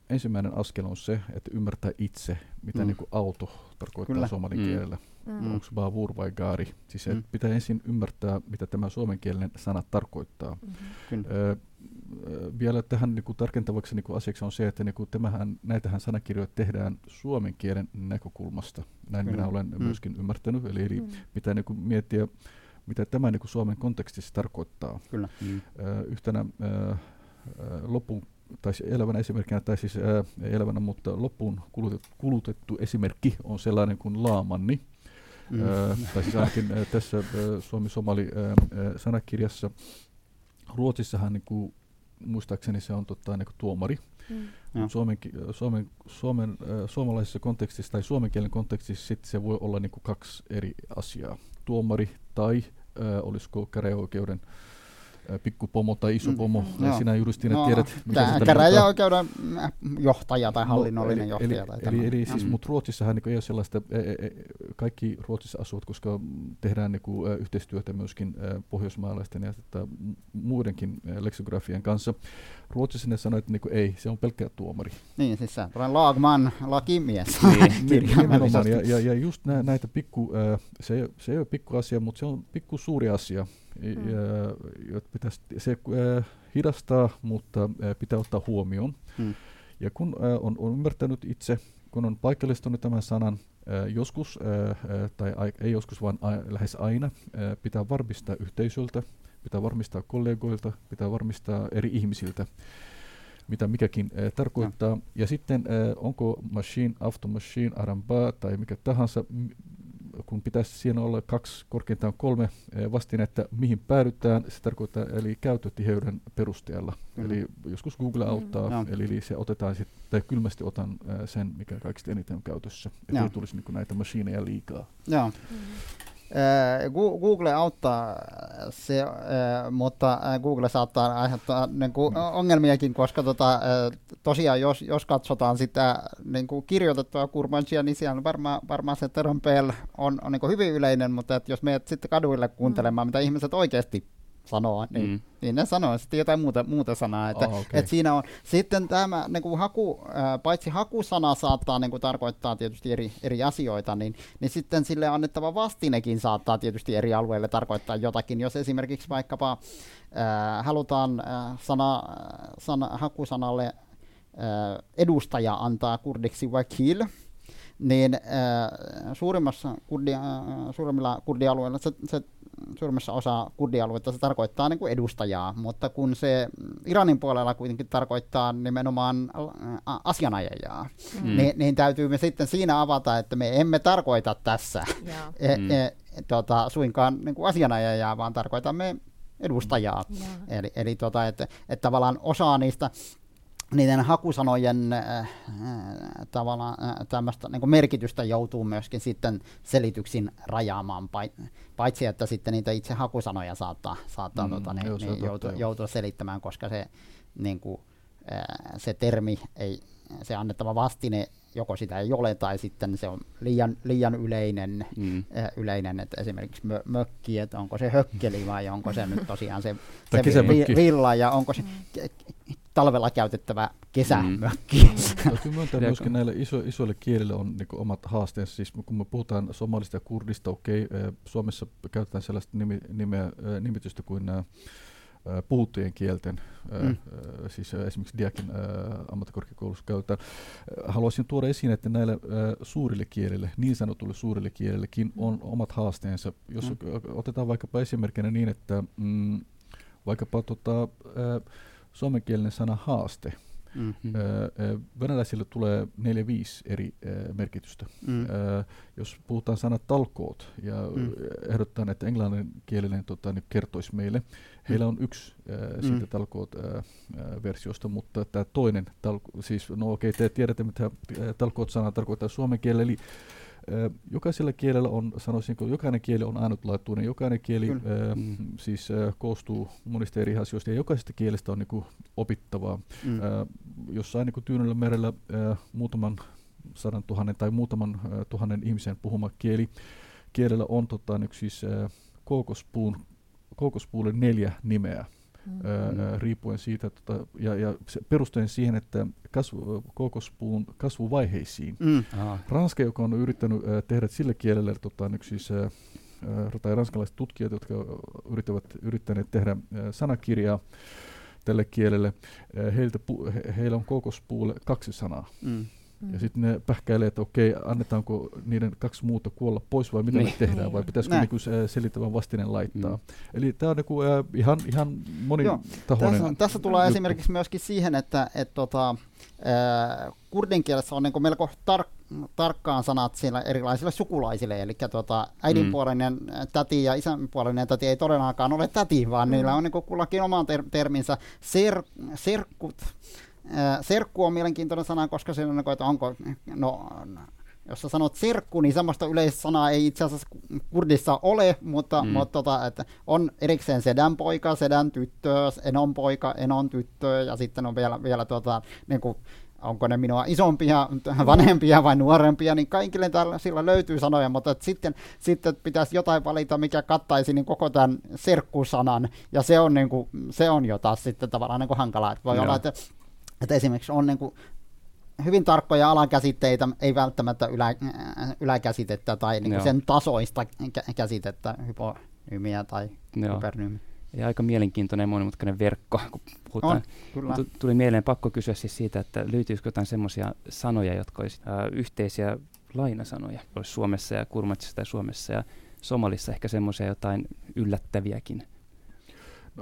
ensimmäinen askel on se, että ymmärtää itse, mitä mm. niin kuin auto tarkoittaa Kyllä. suomalin mm. kielellä. Mm. Onko se baavur vai gaari? Siis mm. pitää ensin ymmärtää, mitä tämä suomenkielinen sana tarkoittaa. Mm-hmm. Vielä tähän niin kuin tarkentavaksi niin kuin asiaksi on se, että niin kuin tämähän, näitähän sanakirjoja tehdään suomen kielen näkökulmasta. Näin Kyllä. minä olen mm. myöskin ymmärtänyt. Eli, eli mm. pitää niin kuin miettiä, mitä tämä niin kuin Suomen kontekstissa tarkoittaa. Kyllä. Mm. Yhtenä ö, lopun tai elävänä esimerkkinä, tai siis ää, elävänä, mutta loppuun kulutettu, kulutettu esimerkki on sellainen kuin laamanni. Mm. Ää, tai siis ainakin ää, tässä Suomi-Somali sanakirjassa. Ruotsissahan niin kuin, muistaakseni se on tota, niin kuin tuomari. Mm. Suomen, Suomen, Suomen, äh, suomalaisessa kontekstissa tai suomen kielen kontekstissa sit se voi olla niin kuin kaksi eri asiaa. Tuomari tai äh, olisiko käräjäoikeuden äh, pikkupomo tai iso pomo. Mm, no. Sinä juristina no, tiedät, mitä se käräjäoikeuden johtaja tai hallinnollinen no, eli, johtaja. Tai eli, eli, eli siis, mm. mutta Ruotsissahan niin ei ole sellaista, e, e, e, kaikki Ruotsissa asuvat, koska tehdään niin kuin, yhteistyötä myöskin pohjoismaalaisten ja että muidenkin leksikografien kanssa. Ruotsissa ne sanoo, että niin kuin, ei, se on pelkkä tuomari. Niin, siis se on lagman, lakimies. Niin, (laughs) nimenomaan. Ja, ja, ja just nä, näitä pikku, se, se ei ole pikku asia, mutta se on pikku suuri asia mm. ja, pitäisi, se äh, hidastaa, mutta äh, pitää ottaa huomioon. Mm. Ja kun äh, on, on ymmärtänyt itse, kun on paikallistunut tämän sanan, joskus, tai ai, ei joskus, vaan lähes aina, pitää varmistaa yhteisöltä, pitää varmistaa kollegoilta, pitää varmistaa eri ihmisiltä, mitä mikäkin tarkoittaa. Ja, sitten onko machine, auto machine, aramba tai mikä tahansa, kun pitäisi siinä olla kaksi, korkeintaan kolme eh, vastinetta, mihin päädytään, se tarkoittaa eli käyttötiheyden perusteella. Mm. Eli joskus Google auttaa, mm. eli, eli se otetaan sitten, tai kylmästi otan äh, sen, mikä kaikista eniten on käytössä, että ei tulisi niin näitä machineja liikaa. Joo. Mm. Google auttaa, se, mutta Google saattaa aiheuttaa niin kuin, mm. ongelmiakin, koska tota, tosiaan jos, jos katsotaan sitä niin kuin kirjoitettua kurbansia, niin siellä varmaan varmaa se termpel on, on niin kuin hyvin yleinen, mutta että jos menet sitten kaduille kuuntelemaan, mm. mitä ihmiset oikeasti sanoa, niin, mm. niin ne sanoo sitten jotain muuta, muuta sanaa. Että, oh, okay. että siinä on. Sitten tämä niin kuin haku, paitsi hakusana saattaa niin kuin tarkoittaa tietysti eri, eri asioita, niin, niin sitten sille annettava vastinekin saattaa tietysti eri alueille tarkoittaa jotakin. Jos esimerkiksi vaikkapa äh, halutaan äh, sana, sana, hakusanalle äh, edustaja antaa kurdiksi wakil, niin äh, suurimmassa kurdi, äh, suurimmilla kurdialueilla se, se suurimmassa osa kurdialueita se tarkoittaa niin kuin edustajaa, mutta kun se Iranin puolella kuitenkin tarkoittaa nimenomaan asianajajaa, mm. niin, niin täytyy me sitten siinä avata, että me emme tarkoita tässä e, mm. e, tota, suinkaan niin kuin asianajajaa, vaan tarkoitamme edustajaa. Mm. Eli, eli tota, että, että tavallaan osa niistä niiden hakusanojen äh, tavallaan äh, tämmöistä niin merkitystä joutuu myöskin sitten selityksin rajaamaan, paitsi että sitten niitä itse hakusanoja saattaa, saattaa mm, tota, niin, niin joutua, joutua selittämään, koska se niin kuin, se termi, ei, se annettava vastine joko sitä ei ole tai sitten se on liian, liian yleinen, mm. yleinen, että esimerkiksi mö, mökki, että onko se hökkeli vai onko se nyt tosiaan se, se vi, villa ja onko se mm. Talvella käytettävä kesämökki. Mm. Täytyy myöntää (laughs) myöskin näille iso, isoille kielille on niin omat haasteensa. Siis kun me puhutaan somalista ja kurdista, okei, okay, Suomessa käytetään sellaista nimi, nimeä, nimitystä kuin nämä puhuttujen kielten, mm. siis esimerkiksi Diakin ammattikorkeakoulussa käytetään. Haluaisin tuoda esiin, että näille suurille kielille, niin sanotulle suurille kielillekin on omat haasteensa. Jos mm. otetaan vaikkapa esimerkkinä niin, että mm, vaikkapa tota, suomenkielinen sana haaste, Mm-hmm. Venäläisille tulee 4-5 eri merkitystä. Mm. Jos puhutaan sana talkoot ja mm. ehdotetaan, että englanninkielinen tota, nyt kertoisi meille, heillä on yksi äh, mm. siitä talkoot-versiosta, mutta tämä toinen, talko, siis no okei, okay, te tiedätte mitä talkoot-sana tarkoittaa suomen kielellä, eli Jokaisella kielellä on, sanoisin, kun jokainen kieli on ainutlaatuinen, jokainen kieli äh, mm. siis äh, koostuu monista eri asioista ja jokaisesta kielestä on niin kuin, opittavaa. Mm. Äh, jossain niin Tyynellä merellä äh, muutaman sadan tuhannen tai muutaman äh, tuhannen ihmisen puhuma kieli, kielellä on tota, niin, siis, äh, kookospuun, kookospuulle neljä nimeä mm. ää, riippuen siitä, tota, ja, ja se perustuen siihen, että kasvu, kokospuun kasvuvaiheisiin. Mm. Ranska, joka on yrittänyt ää, tehdä sillä kielellä, tota, nyt siis, ää, tai ranskalaiset tutkijat, jotka yrittävät, yrittäneet tehdä ää, sanakirjaa tälle kielelle, ää, heiltä pu, he, heillä on kokospuulle kaksi sanaa. Mm. Ja sitten ne pähkäilee, että okei, annetaanko niiden kaksi muuta kuolla pois vai mitä niin. me tehdään, vai pitäisikö niinku selittävän vastinen laittaa. Mm. Eli tämä on niinku, äh, ihan, ihan monitahoinen tässä, tässä tulee juttu. esimerkiksi myöskin siihen, että et, tota, äh, kurdin kielessä on niinku melko tar- tarkkaan sanat siellä erilaisille sukulaisille, eli tota, äidinpuolinen mm. täti ja isänpuolinen täti ei todellakaan ole täti, vaan mm. niillä on niinku kullakin oman ter- terminsä. Ser- serkkut, Serkku on mielenkiintoinen sana, koska se on, että onko, no, jos sä sanot serkku, niin semmoista yleistä sanaa ei itse asiassa kurdissa ole, mutta, mm. mutta tota, että on erikseen sedän poika, sedän tyttö, enon poika, enon tyttö, ja sitten on vielä, vielä tota, niin kuin, onko ne minua isompia, vanhempia vai nuorempia, niin kaikille täällä sillä löytyy sanoja, mutta että sitten, sitten pitäisi jotain valita, mikä kattaisi niin koko tämän serkkusanan, ja se on, niin kuin, se on jo taas sitten tavallaan niin kuin hankalaa. Että voi Joo. olla, että että esimerkiksi on niin kuin hyvin tarkkoja alakäsitteitä, ei välttämättä ylä, äh, yläkäsitettä tai niin sen tasoista käsitettä, hyponyymiä tai Joo. hypernyymiä. Ja aika mielenkiintoinen ja monimutkainen verkko, kun puhutaan. On, Tuli mieleen pakko kysyä siis siitä, että löytyisikö jotain semmoisia sanoja, jotka olisivat äh, yhteisiä lainasanoja, olisi Suomessa ja Kurmatsissa tai Suomessa ja Somalissa ehkä semmoisia jotain yllättäviäkin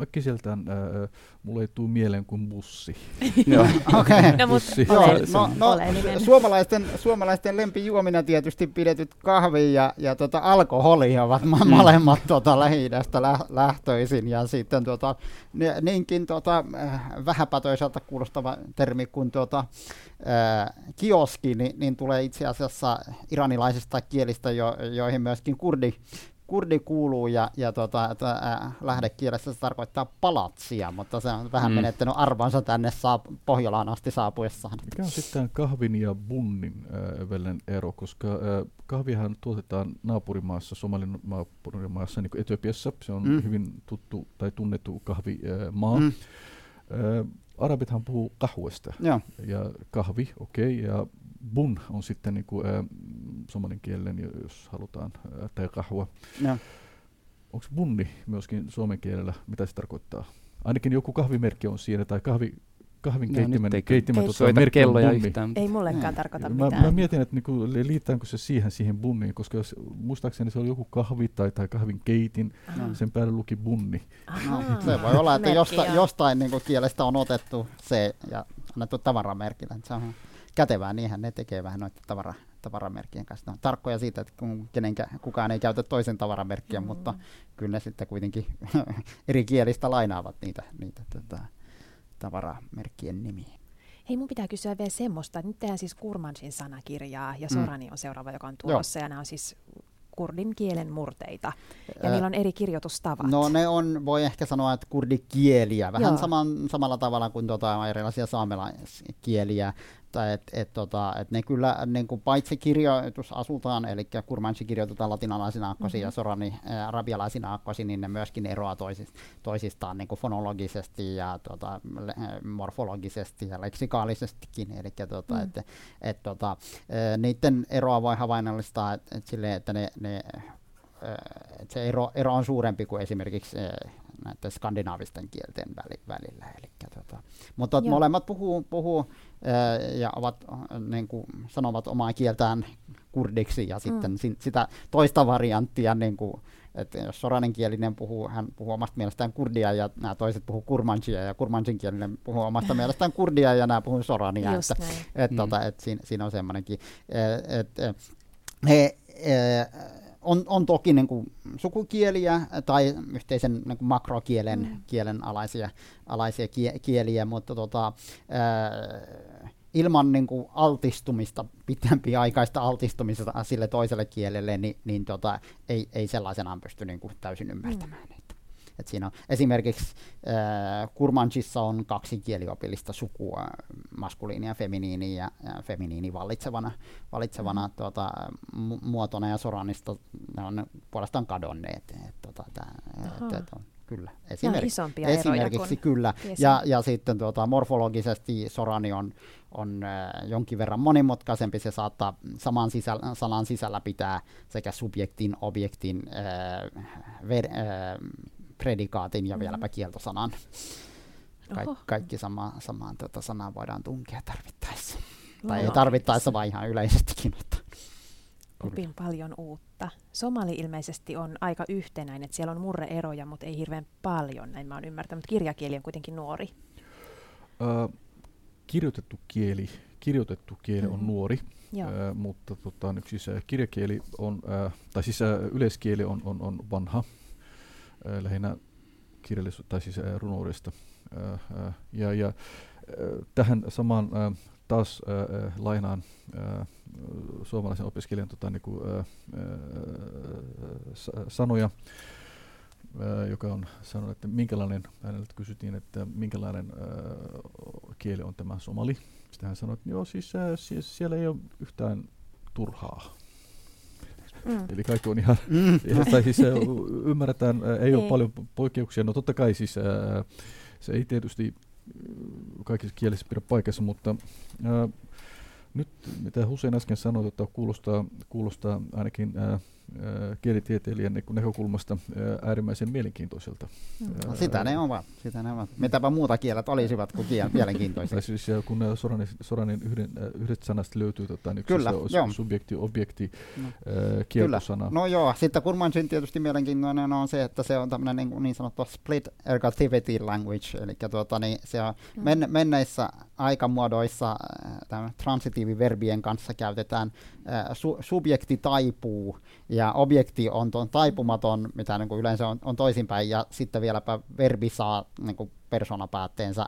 äkkiseltään äh, mulle ei tule mieleen kuin bussi. (laughs) Joo, (laughs) okei. No, bussi. Joo, no, no, suomalaisten, suomalaisten lempijuomina tietysti pidetyt kahvi ja, ja tota, alkoholi ovat mm. molemmat tota, lähi lä- lähtöisin. Ja sitten tota, niinkin tota, vähäpätöiseltä kuulostava termi kuin tota, äh, kioski, niin, niin tulee itse asiassa iranilaisista kielistä, jo, joihin myöskin kurdi kurdi kuuluu ja, ja tota, äh, lähdekielessä se tarkoittaa palatsia, mutta se on vähän mm. menettänyt arvonsa tänne saap- Pohjolaan asti saapuessaan. Mikä on sitten kahvin ja bunnin äh, välinen ero, koska äh, kahvihan tuotetaan naapurimaassa, Somalin naapurimaassa, niin kuin Etiopiassa, se on mm. hyvin tuttu tai tunnettu kahvimaa. Äh, mm. Äh, arabithan puhuu kahvesta ja, ja kahvi, okei, okay, ja bun on sitten niin kuin, äh, somalin kielen, jos halutaan, äh, tai kahua. Onko bunni myöskin suomen kielellä, mitä se tarkoittaa? Ainakin joku kahvimerkki on siinä, tai kahvi, kahvin no, keittimen, keittimen tuota, merkki kelloja on bunni. Yhtään. Ei mullekaan tarkoita mä, mitään. Mä mietin, että niinku, liittääkö se siihen, siihen bunniin, koska jos, muistaakseni se oli joku kahvi tai, tai kahvin keitin, Aha. sen päälle luki bunni. No, se voi olla, että jostain, jostain niin kuin kielestä on otettu se ja annettu tavaramerkillä. Se on kätevää, niinhän ne tekee vähän noita tavara, tavaramerkkien kanssa. No, tarkkoja siitä, että kun kenenkä, kukaan ei käytä toisen tavaramerkkiä, mm. mutta kyllä ne sitten kuitenkin (laughs) eri kielistä lainaavat niitä, niitä tota, tavaramerkkien nimiä. Hei, mun pitää kysyä vielä semmoista, että nyt tehdään siis Kurmansin sanakirjaa ja mm. Sorani mm. on seuraava, joka on tulossa, Joo. ja nämä on siis kurdin kielen murteita. Ja niillä on eri kirjoitustavat. No ne on, voi ehkä sanoa, että kurdikieliä, vähän saman, samalla tavalla kuin tuota, erilaisia saamelaiskieliä että et, et, tota, et ne kyllä niin kuin paitsi kirjoitus asutaan, eli kurmansi kirjoitetaan latinalaisina aakkosin mm-hmm. ja sorani arabialaisina aakkosin, niin ne myöskin eroaa toisist, toisistaan niin kuin fonologisesti ja tota, le, morfologisesti ja leksikaalisestikin. Eli tota, mm. et, et, tota, niiden eroa voi havainnollistaa et, et sille, että ne, ne et se ero, ero on suurempi kuin esimerkiksi näiden skandinaavisten kielten välillä. Elikkä, tota, mutta Joo. molemmat puhuu, puhuu ja ovat, niin kuin, sanovat omaa kieltään kurdiksi ja sitten mm. sitä toista varianttia, niin kuin, että jos soraninkielinen puhuu, hän puhuu omasta mielestään kurdia ja nämä toiset puhuu kurmansia ja kurmansinkielinen puhuu omasta mielestään kurdia ja nämä puhuu sorania. Just että, et, mm. tota, et siinä, siinä on semmoinenkin. Et, et, he, on, on toki niin kuin sukukieliä tai yhteisen niin kuin makrokielen mm. kielen alaisia, alaisia kie, kieliä, mutta tota, ää, ilman niin kuin altistumista, aikaista altistumista sille toiselle kielelle, niin, niin tota, ei, ei sellaisenaan pysty niin kuin täysin ymmärtämään. Mm. Et siinä on, esimerkiksi äh, Kurmanchissa on kaksi kieliopillista sukua, maskuliini ja feminiini, ja, ja feminiini vallitsevana, vallitsevana mm. tuota, mu- muotona, ja Soranista ne on puolestaan kadonneet. Et, tuota, tää, et, et, on, kyllä. Esimerk- isompia esimerkiksi kyllä. Ja, ja sitten tuota, morfologisesti Sorani on, on äh, jonkin verran monimutkaisempi. Se saattaa saman sisällä, sanan sisällä pitää sekä subjektin, objektin, äh, ver, äh, predikaatin ja mm-hmm. vieläpä kieltosanan. Ka- kaikki sama, samaan tuota sanaan voidaan tunkea tarvittaessa. No, tai ei tarvittaessa, vaan ihan yleisestikin. Mutta. Opin paljon uutta. Somali ilmeisesti on aika yhtenäinen, että siellä on murreeroja, mutta ei hirveän paljon, näin mä oon ymmärtänyt. Kirjakieli on kuitenkin nuori. Uh, kirjoitettu kieli, kirjoitettu kieli mm-hmm. on nuori, uh, mutta tota, nyt siis kirjakieli on, uh, tai siis yleiskieli on, on, on vanha, lähinnä kirjallisuudesta tai siis runoudesta. Ja, ja tähän samaan taas lainaan suomalaisen opiskelijan tota, niin kuin, sanoja, joka on sanonut, että minkälainen, häneltä kysyttiin, että minkälainen kieli on tämä somali. Sitten hän sanoi, että joo, siis, siis siellä ei ole yhtään turhaa. Mm. Eli kaikki on ihan, mm. tai siis ymmärretään, ei ole paljon poikkeuksia. No totta kai siis se ei tietysti kaikissa kielissä pidä paikassa, mutta ää, nyt mitä Hussein äsken sanoi, että kuulostaa, kuulostaa ainakin ää, kielitieteilijän näkökulmasta äärimmäisen mielenkiintoiselta. No, sitä ne ovat. Sitä ne ovat. Mitäpä muuta kielet olisivat kuin kiel, (laughs) mielenkiintoisia. siis, kun Soranin, Soranin yhden, yhdestä sanasta löytyy tota, niin Kyllä, se subjekti, objekti, no. kieltosana. No joo, sitten Kurmansin tietysti mielenkiintoinen on se, että se on tämmöinen niin, niin sanottu split ergativity language, eli tuota, niin se on men, menneissä aikamuodoissa transitiiviverbien kanssa käytetään su, subjekti taipuu ja objekti on tuon taipumaton, mitä niin kuin yleensä on, on toisinpäin, ja sitten vieläpä verbi saa niin kuin personapäätteensä,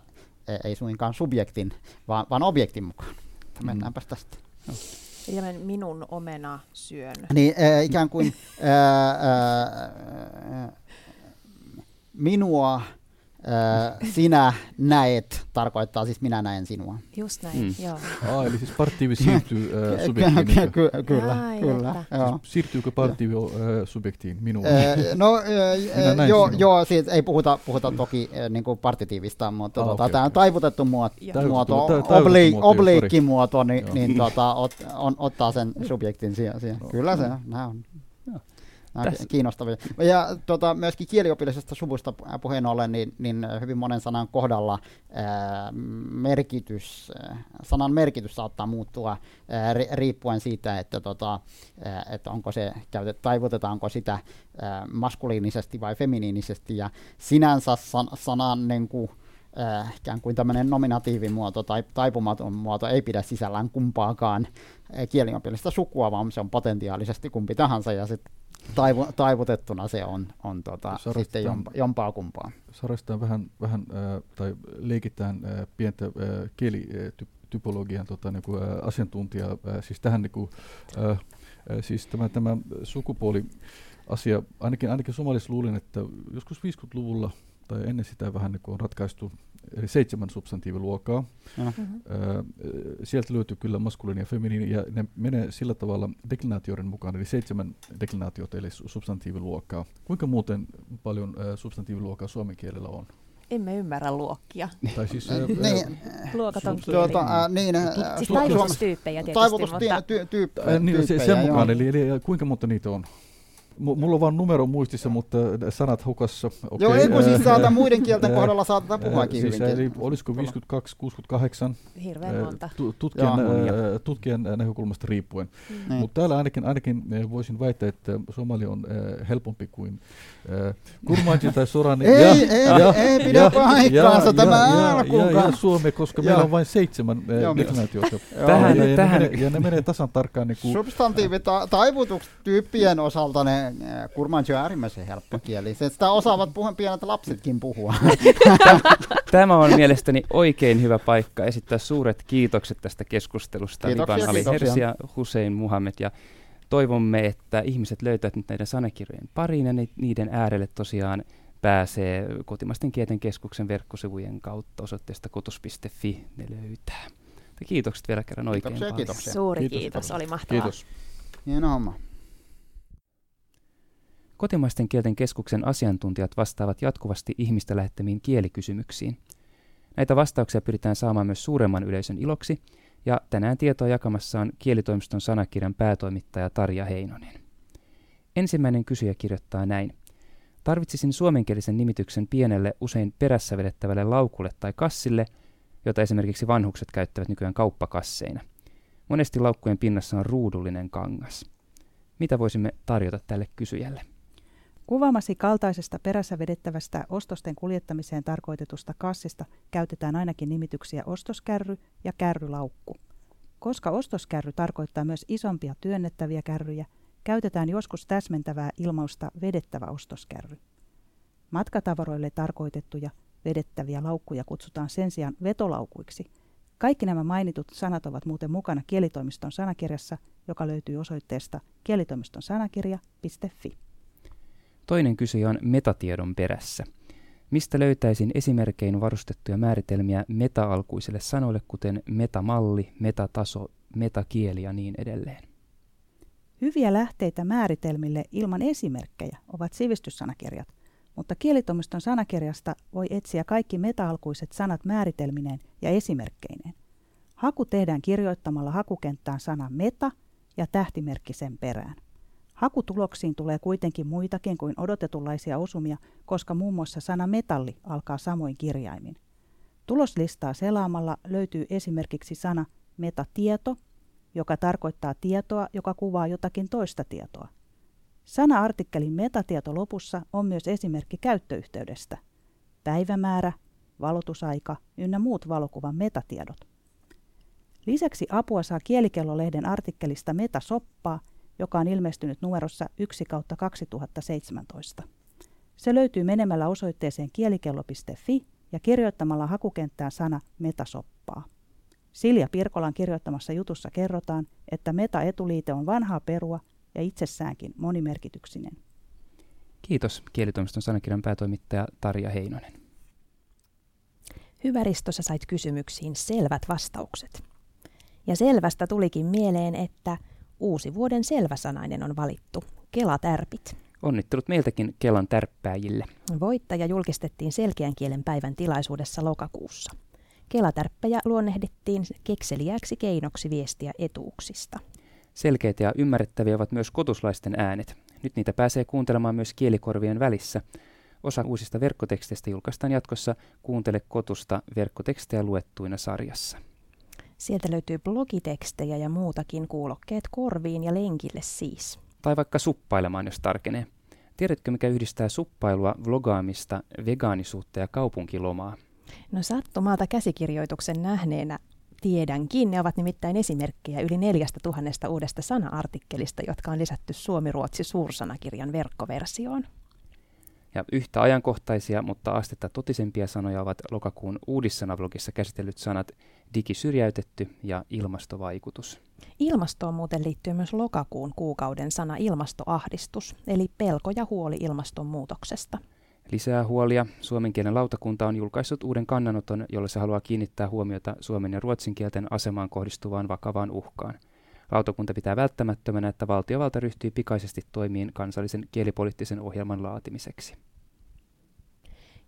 e, ei suinkaan subjektin, vaan, vaan objektin mukaan. Mm. Mennäänpä tästä. No. Eli minun omena syön. Niin, äh, ikään kuin äh, äh, minua sinä näet tarkoittaa siis minä näen sinua. Just näin, mm. joo. Ah, eli siis parttiivi siirtyy äh, subjektiin. Ky- ky- kyllä, Ai, kyllä. Joo. Siis siirtyykö parttiivi äh, subjektiin minua? Äh, no äh, joo, joo siis ei puhuta, puhuta toki äh, niin kuin partitiivista, mutta ah, tota, okay, tämä on taivutettu muoto, muoto obli, obliikkimuoto, niin, niin (laughs) tota, ot, on, ottaa sen subjektin siihen. No. Kyllä se, nämä on Nämä Tässä. kiinnostavia. Ja tota, myöskin kieliopillisesta suvusta puheen ollen, niin, niin hyvin monen sanan kohdalla ää, merkitys, sanan merkitys saattaa muuttua ää, riippuen siitä, että, tota, ää, että onko se käytet, taivutetaanko sitä ää, maskuliinisesti vai feminiinisesti. Ja sinänsä san, sanan niin kuin, äh, ikään kuin tämmöinen nominatiivimuoto tai taipumaton muoto ei pidä sisällään kumpaakaan kieliopillista sukua, vaan se on potentiaalisesti kumpi tahansa, ja sitten taivu, taivutettuna se on, on tota, sitten jompa, jompaa kumpaa. Sarastaan vähän, vähän äh, tai leikitään äh, pientä äh, kielitypologian tota, niin kuin, äh, asiantuntijaa, äh, siis tähän niin kuin, äh, Siis tämä, tämä sukupuoli asia, ainakin, ainakin somalissa luulin, että joskus 50-luvulla tai ennen sitä vähän niin on ratkaistu seitsemän substantiiviluokkaa. Mm-hmm. sieltä löytyy kyllä maskuliini ja feminiini, ja ne menee sillä tavalla deklinaatioiden mukaan, eli seitsemän deklinaatiota, eli substantiiviluokkaa. Kuinka muuten paljon substantiiviluokkaa suomen kielellä on? Emme ymmärrä luokkia. Tai siis, niin, Luokat on tuota, äh, niin, siis taivutustyyppejä tietysti. Taivutustyyppejä. Niin, se, sen mukaan, eli, eli kuinka monta niitä on? M- mulla on vain numero muistissa, mutta sanat hukassa. Okay. Joo, ei kun siis saata muiden kielten kohdalla saattaa puhuakin siis, Eli olisiko 52, 68? Hirveän monta. Tutkijan, tutkijan näkökulmasta riippuen. Mm. Mutta täällä ainakin, ainakin voisin väittää, että Somali on helpompi kuin Kurmanji tai Sorani. ei, ja, ei, ja, ei pidä ja, paikkaansa tämä alkuunkaan. Ja, ja, ja Suomi, koska ja. meillä on vain seitsemän deklinaatiota. (laughs) tähän, ja, tähän. Ne menee, ja ne menee tasan tarkkaan. Niin kuin Substantiivitaivutukset osalta ne Kurmanji on äärimmäisen helppo kieli. Sitä osaavat puhua pienet lapsetkin puhua. Tämä on mielestäni oikein hyvä paikka esittää suuret kiitokset tästä keskustelusta. Kiitoksia, Liban Ali Hersi ja Hussein Muhammed. Ja toivomme, että ihmiset löytävät nyt näiden sanakirjojen pariin ja niiden äärelle tosiaan pääsee kotimaisten kielten keskuksen verkkosivujen kautta osoitteesta kotus.fi ne löytää. Kiitokset vielä kerran oikein kiitoksia, paljon. Kiitoksia. Suuri kiitos, kiitos. oli mahtavaa. Kiitos. Hieno homma. Kotimaisten kielten keskuksen asiantuntijat vastaavat jatkuvasti ihmistä lähettämiin kielikysymyksiin. Näitä vastauksia pyritään saamaan myös suuremman yleisön iloksi, ja tänään tietoa jakamassa on kielitoimiston sanakirjan päätoimittaja Tarja Heinonen. Ensimmäinen kysyjä kirjoittaa näin. Tarvitsisin suomenkielisen nimityksen pienelle, usein perässä vedettävälle laukulle tai kassille, jota esimerkiksi vanhukset käyttävät nykyään kauppakasseina. Monesti laukkujen pinnassa on ruudullinen kangas. Mitä voisimme tarjota tälle kysyjälle? Kuvaamasi kaltaisesta perässä vedettävästä ostosten kuljettamiseen tarkoitetusta kassista käytetään ainakin nimityksiä ostoskärry ja kärrylaukku. Koska ostoskärry tarkoittaa myös isompia työnnettäviä kärryjä, käytetään joskus täsmentävää ilmausta vedettävä ostoskärry. Matkatavaroille tarkoitettuja vedettäviä laukkuja kutsutaan sen sijaan vetolaukuiksi. Kaikki nämä mainitut sanat ovat muuten mukana kielitoimiston sanakirjassa, joka löytyy osoitteesta kielitoimiston sanakirja.fi. Toinen kysyjä on metatiedon perässä. Mistä löytäisin esimerkkein varustettuja määritelmiä meta-alkuisille sanoille, kuten metamalli, metataso, metakieli ja niin edelleen? Hyviä lähteitä määritelmille ilman esimerkkejä ovat sivistyssanakirjat, mutta kielitoimiston sanakirjasta voi etsiä kaikki meta-alkuiset sanat määritelmineen ja esimerkkeineen. Haku tehdään kirjoittamalla hakukenttään sana meta ja tähtimerkki sen perään. Hakutuloksiin tulee kuitenkin muitakin kuin odotetunlaisia osumia, koska muun muassa sana metalli alkaa samoin kirjaimin. Tuloslistaa selaamalla löytyy esimerkiksi sana metatieto, joka tarkoittaa tietoa, joka kuvaa jotakin toista tietoa. Sana-artikkelin metatieto lopussa on myös esimerkki käyttöyhteydestä. Päivämäärä, valotusaika ynnä muut valokuvan metatiedot. Lisäksi apua saa Kielikello-lehden artikkelista Metasoppaa – joka on ilmestynyt numerossa 1 kautta 2017. Se löytyy menemällä osoitteeseen kielikello.fi ja kirjoittamalla hakukenttään sana metasoppaa. Silja Pirkolan kirjoittamassa jutussa kerrotaan, että meta-etuliite on vanhaa perua ja itsessäänkin monimerkityksinen. Kiitos kielitoimiston sanakirjan päätoimittaja Tarja Heinonen. Hyvä Risto, sä sait kysymyksiin selvät vastaukset. Ja selvästä tulikin mieleen, että – Uusi vuoden selväsanainen on valittu, Kela-tärpit. Onnittelut meiltäkin Kelan tärppääjille. Voittaja julkistettiin selkeän kielen päivän tilaisuudessa lokakuussa. Kelatärppejä luonnehdittiin kekseliäksi keinoksi viestiä etuuksista. Selkeitä ja ymmärrettäviä ovat myös kotuslaisten äänet. Nyt niitä pääsee kuuntelemaan myös kielikorvien välissä. Osa uusista verkkoteksteistä julkaistaan jatkossa Kuuntele kotusta verkkotekstejä luettuina sarjassa. Sieltä löytyy blogitekstejä ja muutakin kuulokkeet korviin ja lenkille siis. Tai vaikka suppailemaan, jos tarkenee. Tiedätkö, mikä yhdistää suppailua, vlogaamista, vegaanisuutta ja kaupunkilomaa? No sattumalta käsikirjoituksen nähneenä tiedänkin. Ne ovat nimittäin esimerkkejä yli neljästä tuhannesta uudesta sana-artikkelista, jotka on lisätty Suomi-Ruotsi suursanakirjan verkkoversioon. Ja yhtä ajankohtaisia, mutta astetta totisempia sanoja ovat lokakuun uudissanablogissa käsitellyt sanat digisyrjäytetty ja ilmastovaikutus. Ilmastoon muuten liittyy myös lokakuun kuukauden sana ilmastoahdistus, eli pelko ja huoli ilmastonmuutoksesta. Lisää huolia. Suomen kielen lautakunta on julkaissut uuden kannanoton, jolla se haluaa kiinnittää huomiota suomen ja ruotsin kielten asemaan kohdistuvaan vakavaan uhkaan. Lautakunta pitää välttämättömänä, että valtiovalta ryhtyy pikaisesti toimiin kansallisen kielipoliittisen ohjelman laatimiseksi.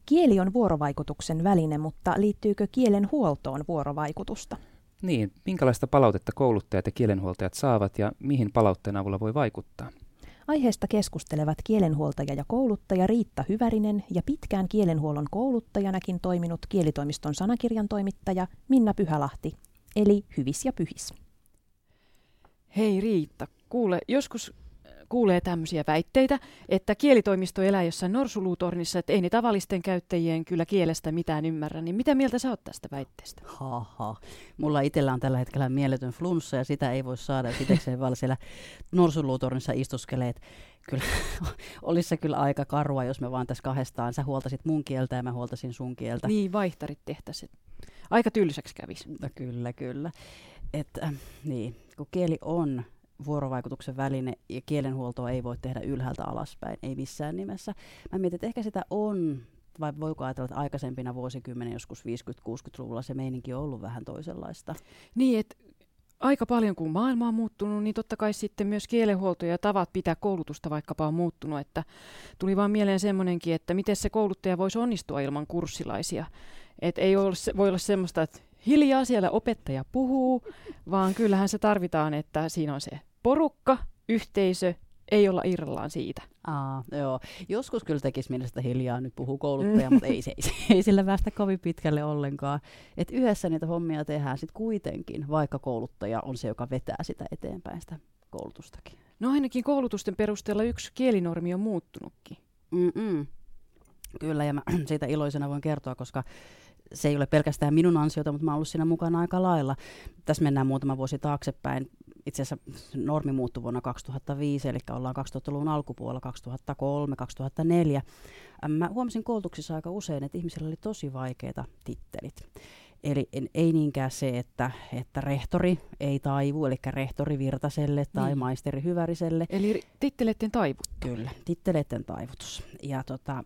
Kieli on vuorovaikutuksen väline, mutta liittyykö kielen huoltoon vuorovaikutusta? Niin, minkälaista palautetta kouluttajat ja kielenhuoltajat saavat ja mihin palautteen avulla voi vaikuttaa? Aiheesta keskustelevat kielenhuoltaja ja kouluttaja Riitta Hyvärinen ja pitkään kielenhuollon kouluttajanakin toiminut kielitoimiston sanakirjan toimittaja Minna Pyhälahti, eli Hyvis ja Pyhis. Hei Riitta, kuule, joskus kuulee tämmöisiä väitteitä, että kielitoimisto elää jossain norsuluutornissa, että ei ne tavallisten käyttäjien kyllä kielestä mitään ymmärrä. Niin mitä mieltä sä oot tästä väitteestä? Haha. Mulla itsellä on tällä hetkellä mieletön flunssa ja sitä ei voi saada. Sitekseen vaan siellä norsuluutornissa istuskeleet. Kyllä, (laughs) olisi se kyllä aika karua, jos me vaan tässä kahdestaan. Sä huoltasit mun kieltä ja mä huoltasin sun kieltä. Niin, vaihtarit tehtäisiin. Aika tylsäksi kävisi. No, kyllä, kyllä. Et, äh, niin, kun kieli on vuorovaikutuksen väline ja kielenhuoltoa ei voi tehdä ylhäältä alaspäin, ei missään nimessä. Mä mietin, että ehkä sitä on, vai voiko ajatella, että aikaisempina vuosikymmenen, joskus 50-60-luvulla se meininki on ollut vähän toisenlaista. Niin, että aika paljon kun maailma on muuttunut, niin totta kai sitten myös kielenhuolto ja tavat pitää koulutusta vaikkapa on muuttunut. Että tuli vaan mieleen semmoinenkin, että miten se kouluttaja voisi onnistua ilman kurssilaisia. Että ei ole, voi olla semmoista, että hiljaa siellä opettaja puhuu, vaan kyllähän se tarvitaan, että siinä on se porukka, yhteisö, ei olla irrallaan siitä. Aa, joo. Joskus kyllä tekisi mielestä hiljaa nyt puhuu kouluttaja, mutta ei, se, ei, ei sillä päästä kovin pitkälle ollenkaan. Et yhdessä niitä hommia tehdään sitten kuitenkin, vaikka kouluttaja on se, joka vetää sitä eteenpäin sitä koulutustakin. No ainakin koulutusten perusteella yksi kielinormi on muuttunutkin. Mm-mm. Kyllä, ja mä (clears throat) siitä iloisena voin kertoa, koska se ei ole pelkästään minun ansiota, mutta mä oon ollut siinä mukana aika lailla. Tässä mennään muutama vuosi taaksepäin. Itse asiassa normi muuttui vuonna 2005, eli ollaan 2000-luvun alkupuolella 2003, 2004. Mä huomasin koulutuksissa aika usein, että ihmisillä oli tosi vaikeita tittelit. Eli en, ei niinkään se, että, että rehtori ei taivu, eli rehtori Virtaselle tai niin. maisteri Hyväriselle. Eli titteleiden taivut. Kyllä, titteleiden taivutus. Ja tota,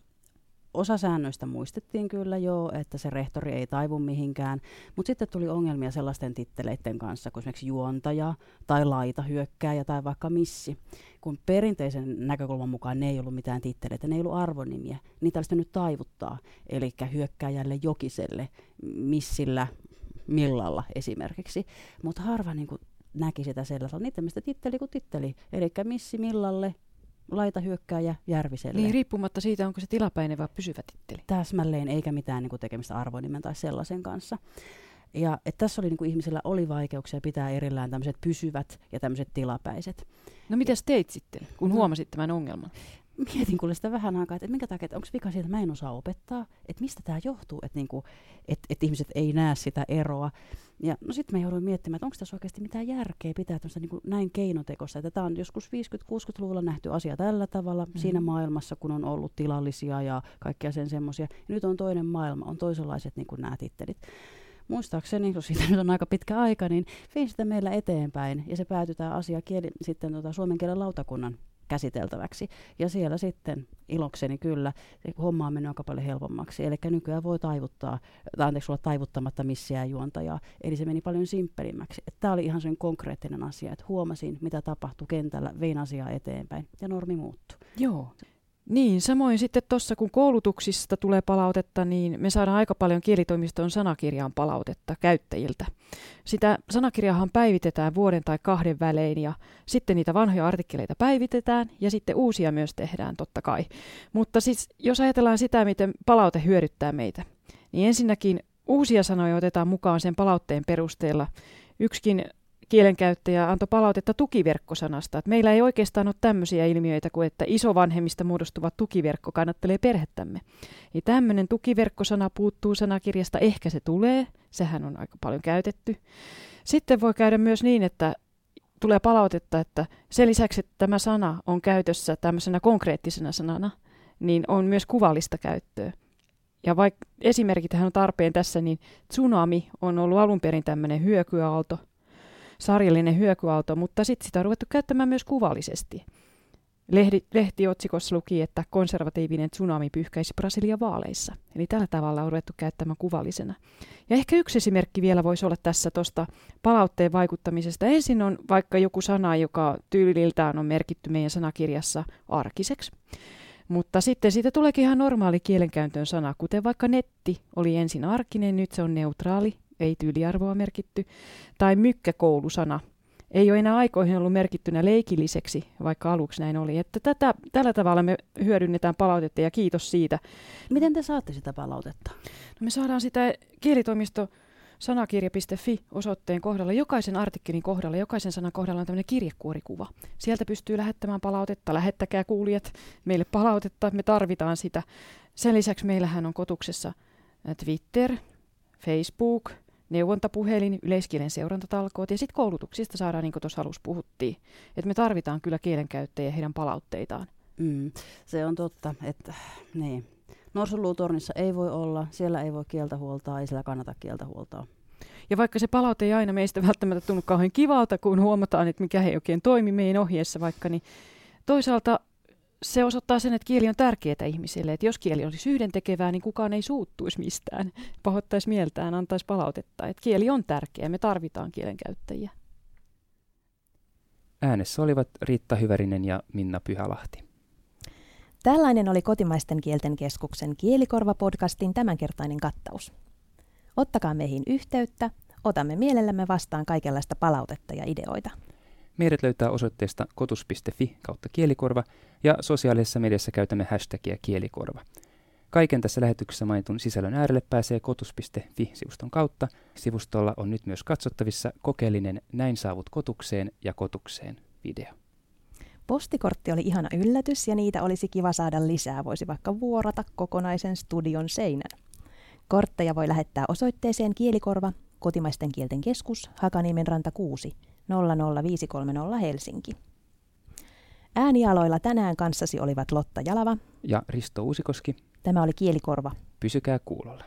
osa säännöistä muistettiin kyllä jo, että se rehtori ei taivu mihinkään, mutta sitten tuli ongelmia sellaisten titteleiden kanssa, kuin esimerkiksi juontaja tai laitahyökkääjä tai vaikka missi. Kun perinteisen näkökulman mukaan ne ei ollut mitään titteleitä, ne ei ollut arvonimiä, niitä olisi nyt taivuttaa, eli hyökkääjälle jokiselle, missillä, millalla esimerkiksi. Mutta harva niin näki sitä sellaisella, niitä mistä titteli kuin titteli, eli missi millalle, laitahyökkääjä Järviselle. Niin, riippumatta siitä, onko se tilapäinen vai pysyvä titteli. Täsmälleen, eikä mitään niin kuin, tekemistä arvonimen tai sellaisen kanssa. Ja et tässä oli niin kuin, ihmisillä oli vaikeuksia pitää erillään tämmöiset pysyvät ja tämmöiset tilapäiset. No mitä teit sitten, kun no, huomasit tämän ongelman? Mietin kuule sitä vähän aikaa, että minkä takia, että onko vika siitä, että mä en osaa opettaa, että mistä tämä johtuu, että, niinku, että, että ihmiset ei näe sitä eroa. Ja no sitten mä jouduin miettimään, että onko tässä oikeasti mitään järkeä pitää tämmöistä niin näin keinotekosta, että tämä on joskus 50-60-luvulla nähty asia tällä tavalla mm-hmm. siinä maailmassa, kun on ollut tilallisia ja kaikkia sen semmoisia. Nyt on toinen maailma, on toisenlaiset niin nämä tittelit muistaakseni, kun siitä nyt on aika pitkä aika, niin vein sitä meillä eteenpäin ja se päätyi tämä asia kieli, sitten tota, suomen kielen lautakunnan käsiteltäväksi. Ja siellä sitten ilokseni kyllä se homma on mennyt aika paljon helpommaksi. Eli nykyään voi taivuttaa, tai anteeksi olla taivuttamatta missiä juontajaa. Eli se meni paljon simppelimmäksi. Tämä oli ihan sen konkreettinen asia, että huomasin mitä tapahtui kentällä, vein asiaa eteenpäin ja normi muuttui. Joo. Niin, samoin sitten tuossa kun koulutuksista tulee palautetta, niin me saadaan aika paljon kielitoimiston sanakirjaan palautetta käyttäjiltä. Sitä sanakirjaahan päivitetään vuoden tai kahden välein ja sitten niitä vanhoja artikkeleita päivitetään ja sitten uusia myös tehdään totta kai. Mutta siis jos ajatellaan sitä, miten palaute hyödyttää meitä, niin ensinnäkin uusia sanoja otetaan mukaan sen palautteen perusteella. Yksikin kielenkäyttäjä antoi palautetta tukiverkkosanasta. Että meillä ei oikeastaan ole tämmöisiä ilmiöitä kuin, että isovanhemmista muodostuva tukiverkko kannattelee perhettämme. Ja tämmöinen tukiverkkosana puuttuu sanakirjasta, ehkä se tulee, sehän on aika paljon käytetty. Sitten voi käydä myös niin, että tulee palautetta, että sen lisäksi, että tämä sana on käytössä tämmöisenä konkreettisena sanana, niin on myös kuvallista käyttöä. Ja vaikka esimerkit on tarpeen tässä, niin tsunami on ollut alun perin tämmöinen hyökyaalto, sarjallinen hyökyaalto, mutta sitten sitä on ruvettu käyttämään myös kuvallisesti. Lehti, lehtiotsikossa luki, että konservatiivinen tsunami pyyhkäisi Brasilia vaaleissa. Eli tällä tavalla on ruvettu käyttämään kuvallisena. Ja ehkä yksi esimerkki vielä voisi olla tässä tuosta palautteen vaikuttamisesta. Ensin on vaikka joku sana, joka tyyliltään on merkitty meidän sanakirjassa arkiseksi. Mutta sitten siitä tuleekin ihan normaali kielenkäyttöön sana, kuten vaikka netti oli ensin arkinen, nyt se on neutraali, ei tyyliarvoa merkitty. Tai mykkäkoulusana ei ole enää aikoihin ollut merkittynä leikilliseksi, vaikka aluksi näin oli. Että tätä, tällä tavalla me hyödynnetään palautetta ja kiitos siitä. Miten te saatte sitä palautetta? No me saadaan sitä kielitoimisto sanakirja.fi osoitteen kohdalla, jokaisen artikkelin kohdalla, jokaisen sanan kohdalla on tämmöinen kirjekuorikuva. Sieltä pystyy lähettämään palautetta, lähettäkää kuulijat meille palautetta, me tarvitaan sitä. Sen lisäksi meillähän on kotuksessa Twitter, Facebook, neuvontapuhelin, yleiskielen seurantatalkoot ja sitten koulutuksista saadaan, niin kuin tuossa alussa puhuttiin, että me tarvitaan kyllä kielenkäyttäjiä ja heidän palautteitaan. Mm, se on totta, että niin. Norsuluutornissa ei voi olla, siellä ei voi kieltä huoltaa, ei siellä kannata kieltä huoltaa. Ja vaikka se palaute ei aina meistä välttämättä tunnu kauhean kivalta, kun huomataan, että mikä ei oikein toimi meidän ohjeessa vaikka, niin toisaalta se osoittaa sen, että kieli on tärkeää ihmisille. Että jos kieli olisi yhdentekevää, niin kukaan ei suuttuisi mistään, pahoittaisi mieltään, antaisi palautetta. Että kieli on tärkeä, me tarvitaan kielenkäyttäjiä. Äänessä olivat Riitta Hyvärinen ja Minna Pyhälahti. Tällainen oli Kotimaisten kielten keskuksen Kielikorva-podcastin tämänkertainen kattaus. Ottakaa meihin yhteyttä, otamme mielellämme vastaan kaikenlaista palautetta ja ideoita. Meidät löytää osoitteesta kotus.fi kautta kielikorva ja sosiaalisessa mediassa käytämme hashtagia kielikorva. Kaiken tässä lähetyksessä mainitun sisällön äärelle pääsee kotus.fi-sivuston kautta. Sivustolla on nyt myös katsottavissa kokeellinen Näin saavut kotukseen ja kotukseen video. Postikortti oli ihana yllätys ja niitä olisi kiva saada lisää. Voisi vaikka vuorata kokonaisen studion seinän. Kortteja voi lähettää osoitteeseen Kielikorva, Kotimaisten kielten keskus, Hakaniemen ranta 6, 00530 Helsinki. Äänialoilla tänään kanssasi olivat Lotta Jalava ja Risto Uusikoski. Tämä oli Kielikorva. Pysykää kuulolla.